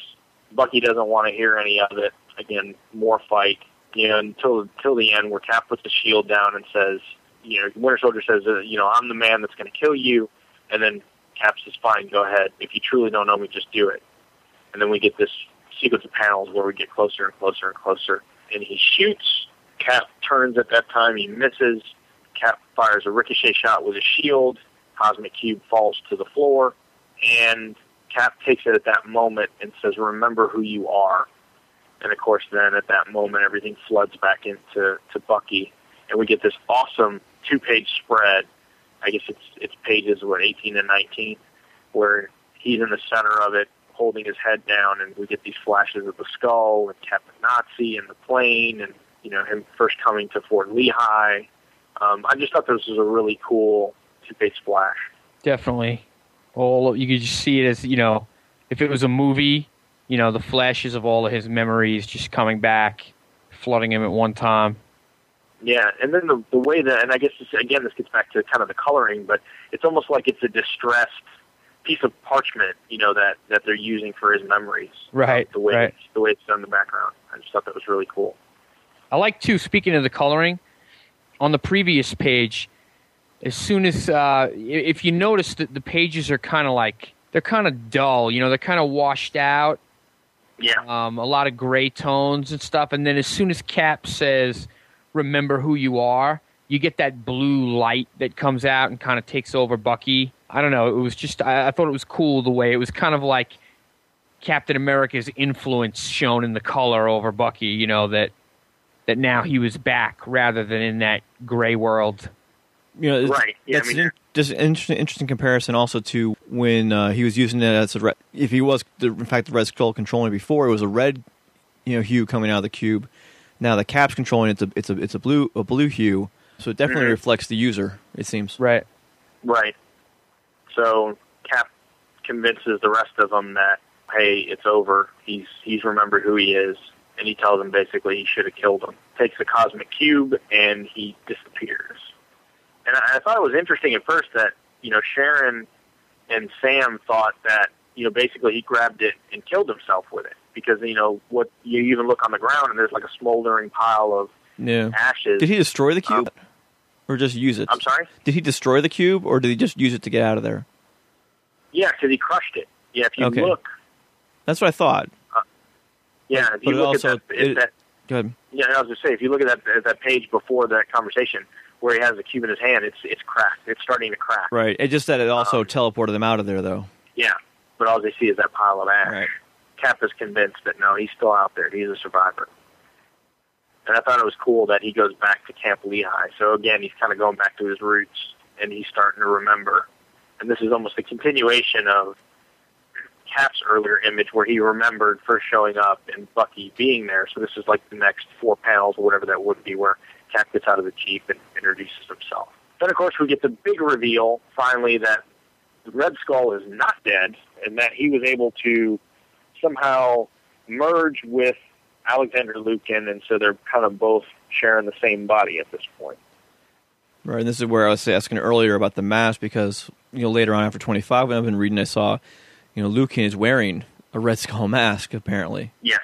Bucky doesn't want to hear any of it. Again, more fight. You know, until until the end, where Cap puts the shield down and says, you know, Winter Soldier says, uh, you know, I'm the man that's going to kill you, and then Cap says, fine, go ahead. If you truly don't know me, just do it. And then we get this sequence of panels where we get closer and closer and closer, and he shoots. Cap turns at that time, he misses. Cap fires a ricochet shot with a shield. Cosmic Cube falls to the floor, and Cap takes it at that moment and says, "Remember who you are." And of course, then at that moment, everything floods back into to Bucky, and we get this awesome two-page spread. I guess it's it's pages what 18 and 19, where he's in the center of it, holding his head down, and we get these flashes of the skull and Captain Nazi and the plane, and you know him first coming to Fort Lehigh. Um, I just thought this was a really cool two-page splash. Definitely. All you could just see it as you know, if it was a movie, you know, the flashes of all of his memories just coming back, flooding him at one time. Yeah, and then the the way that, and I guess this, again, this gets back to kind of the coloring, but it's almost like it's a distressed piece of parchment, you know, that that they're using for his memories. Right, The way right. the way it's done in the background. I just thought that was really cool. I like too. Speaking of the coloring, on the previous page, as soon as uh, if you notice that the pages are kind of like they're kind of dull. You know, they're kind of washed out. Yeah. Um, a lot of gray tones and stuff. And then as soon as Cap says, "Remember who you are," you get that blue light that comes out and kind of takes over Bucky. I don't know. It was just I, I thought it was cool the way it was kind of like Captain America's influence shown in the color over Bucky. You know that that now he was back rather than in that gray world. You know, it's- Right. Yeah, I That's mean- an, just an interesting, interesting comparison also to when uh, he was using it as a red, if he was the, in fact the Red Skull controlling it before, it was a red, you know, hue coming out of the cube. Now the Cap's controlling it, it's a it's a it's a blue a blue hue, so it definitely Mhm. reflects the user. It seems. Right. Right. So Cap convinces the rest of them that hey, it's over. He's he's remembered who he is, and he tells them basically he should have killed him. Takes the cosmic cube and he disappears. And I, I thought it was interesting at first that you know Sharon and Sam thought that you know basically he grabbed it and killed himself with it because you know what you even look on the ground and there's like a smoldering pile of Yeah. ashes. Did he destroy the cube, or just use it? I'm sorry. Did he destroy the cube, or did he just use it to get out of there? Yeah, because he crushed it. Yeah, if you Okay. look, That's what I thought. yeah, if But you look also- at that, if it- that Go ahead. Yeah, I was going to say, if you look at that at that page before that conversation where he has the cube in his hand, it's it's cracked. It's starting to crack. Right. It just that it also Um, teleported them out of there, though. Yeah, but all they see is that pile of ash. Right. Cap is convinced that no, he's still out there. He's a survivor. And I thought it was cool that he goes back to Camp Lehigh. So again, he's kind of going back to his roots, and he's starting to remember. And this is almost a continuation of Cap's earlier image where he remembered first showing up and Bucky being there. So this is like the next four panels or whatever that would be where Cap gets out of the Jeep and introduces himself. Then, of course, we get the big reveal finally that Red Skull is not dead and that he was able to somehow merge with Alexander Lukin, and so they're kind of both sharing the same body at this point. Right, and this is where I was asking earlier about the mask because you know later on after twenty five when I've been reading, I saw you know Lukin is wearing a Red Skull mask apparently. Yes.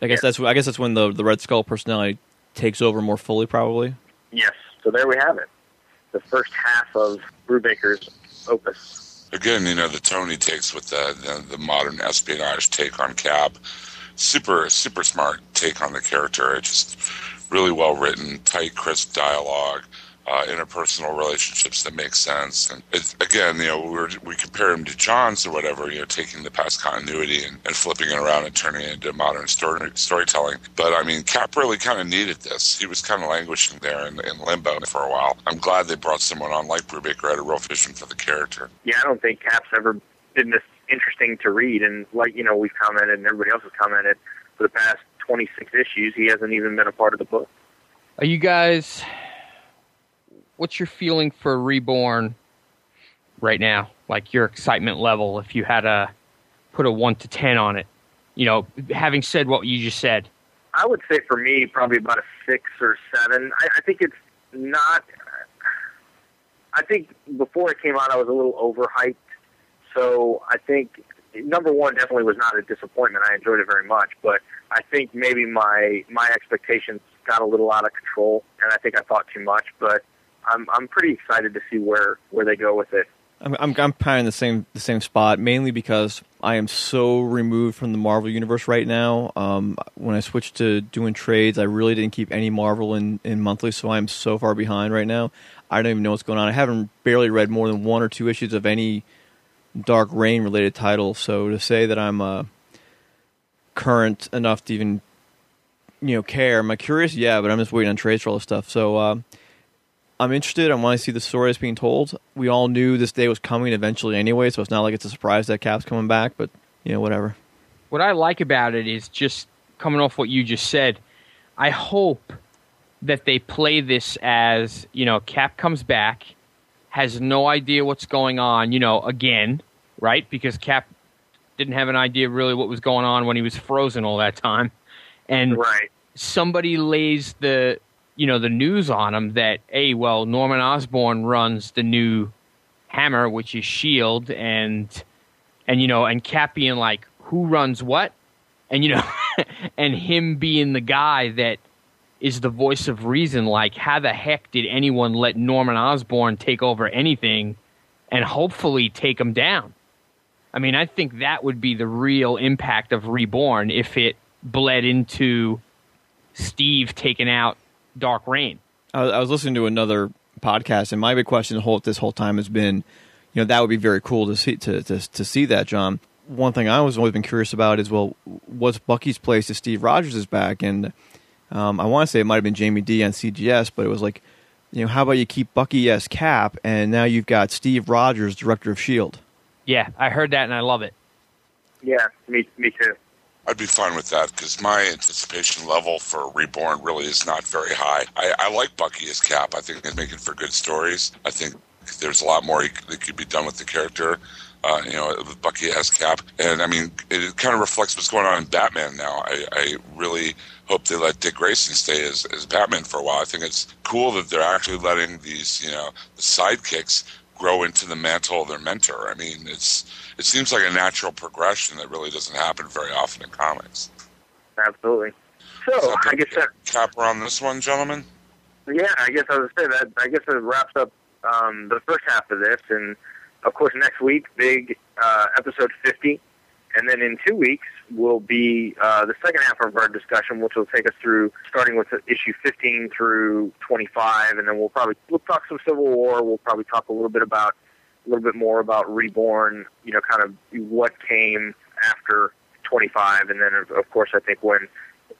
I guess that's I guess that's when the the Red Skull personality takes over more fully, probably. Yes. So there we have it. The first half of Brubaker's opus. Again, you know the tone he takes with the the, the modern espionage take on Cap. Super super smart take on the character. It's just really well written, tight, crisp dialogue. Uh, interpersonal relationships that make sense, and it, again, you know, we're, we compare him to Johns or whatever, you know, taking the past continuity and, and flipping it around and turning it into modern story, storytelling. But I mean, Cap really kind of needed this. He was kind of languishing there in, in limbo for a while. I'm glad they brought someone on like Brubaker had a real vision for the character. Yeah, I don't think Cap's ever been this interesting to read, and like you know, we've commented, and everybody else has commented for the past 26 issues, he hasn't even been a part of the book. Are you guys? What's your feeling for Reborn right now? Like your excitement level, if you had to put a one to ten on it. You know, having said what you just said. I would say for me, probably about a six or seven. I, I think it's not. I think before it came out, I was a little overhyped. So I think number one definitely was not a disappointment. I enjoyed it very much, but I think maybe my my expectations got a little out of control, and I think I thought too much. But I'm I'm pretty excited to see where where they go with it. I'm I'm, kind of in the same the same spot, mainly because I am so removed from the Marvel universe right now. Um, when I switched to doing trades, I really didn't keep any Marvel in in monthly, so I'm so far behind right now. I don't even know what's going on. I haven't barely read more than one or two issues of any Dark Reign related title. So to say that I'm uh, current enough to even you know care, am I curious? Yeah, but I'm just waiting on trades for all this stuff. So. Uh, I'm interested. I want to see the story that's being told. We all knew this day was coming eventually anyway, so it's not like it's a surprise that Cap's coming back. But you know, whatever. What I like about it is just coming off what you just said. I hope that they play this as you know, Cap comes back, has no idea what's going on. You know, again, right? Because Cap didn't have an idea really what was going on when he was frozen all that time, and right. somebody lays the you know the news on him that hey well Norman Osborn runs the new Hammer, which is Shield, and and you know, and Cap being like, who runs what, and you know, and him being the guy that is the voice of reason. Like, how the heck did anyone let Norman Osborn take over anything, and hopefully take him down? I mean, I think that would be the real impact of Reborn if it bled into Steve taking out Dark Reign. I, I was listening to another podcast, and my big question the whole this whole time has been, you know, that would be very cool to see to to, to see that, John. One thing I was always been curious about is, well, what's Bucky's place if Steve Rogers is back? And um, I want to say it might have been Jamie D on CGS, but it was like, you know, how about you keep Bucky as Cap, and now you've got Steve Rogers, director of Shield. Yeah, I heard that and I love it. Yeah, me me too. I'd be fine with that because my anticipation level for Reborn really is not very high. I, I like Bucky as Cap. I think he's making for good stories. I think there's a lot more he, that could be done with the character. Uh, you know, with Bucky as Cap, and I mean, it kind of reflects what's going on in Batman now. I, I really hope they let Dick Grayson stay as, as Batman for a while. I think it's cool that they're actually letting these, you know, the sidekicks grow into the mantle of their mentor. I mean, it's it seems like a natural progression that really doesn't happen very often in comics. Absolutely. So I guess that Capper on this one, gentlemen. yeah, I guess I was say that. I guess it wraps up um, the first half of this, and of course next week, big uh, episode fifty, and then in two weeks will be uh, the second half of our discussion, which will take us through starting with issue fifteen through twenty-five, and then we'll probably we'll talk some Civil War. We'll probably talk a little bit about a little bit more about Reborn. You know, kind of what came after twenty-five, and then of, course I think when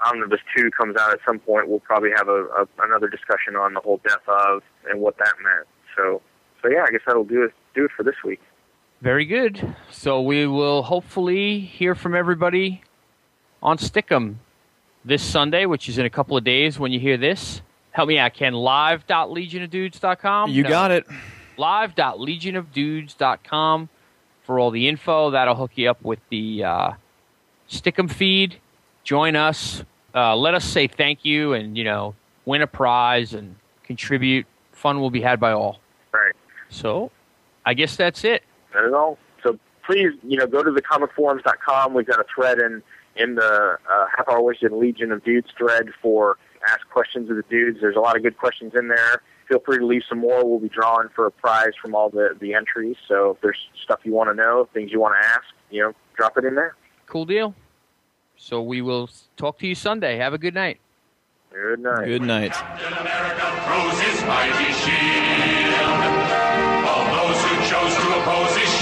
Omnibus Two comes out at some point, we'll probably have a, a another discussion on the whole death of and what that meant. So, so yeah, I guess that'll do it do it for this week. Very good. So we will hopefully hear from everybody on Stickam this Sunday, which is in a couple of days when you hear this. Help me out, Ken. Live.legionofdudes.com. You got it. Live.legionofdudes.com for all the info. That'll hook you up with the uh, Stickam feed. Join us. Uh, let us say thank you and, you know, win a prize and contribute. Fun will be had by all. Right. So I guess that's it. That is all. So please, you know, go to the comicforums.com. We've got a thread in in the uh, Half Hour Wasted Legion of Dudes thread for ask questions of the dudes. There's a lot of good questions in there. Feel free to leave some more. We'll be drawing for a prize from all the the entries. So if there's stuff you want to know, things you want to ask, you know, drop it in there. Cool deal. So we will talk to you Sunday. Have a good night. Good night. Good night to opposition.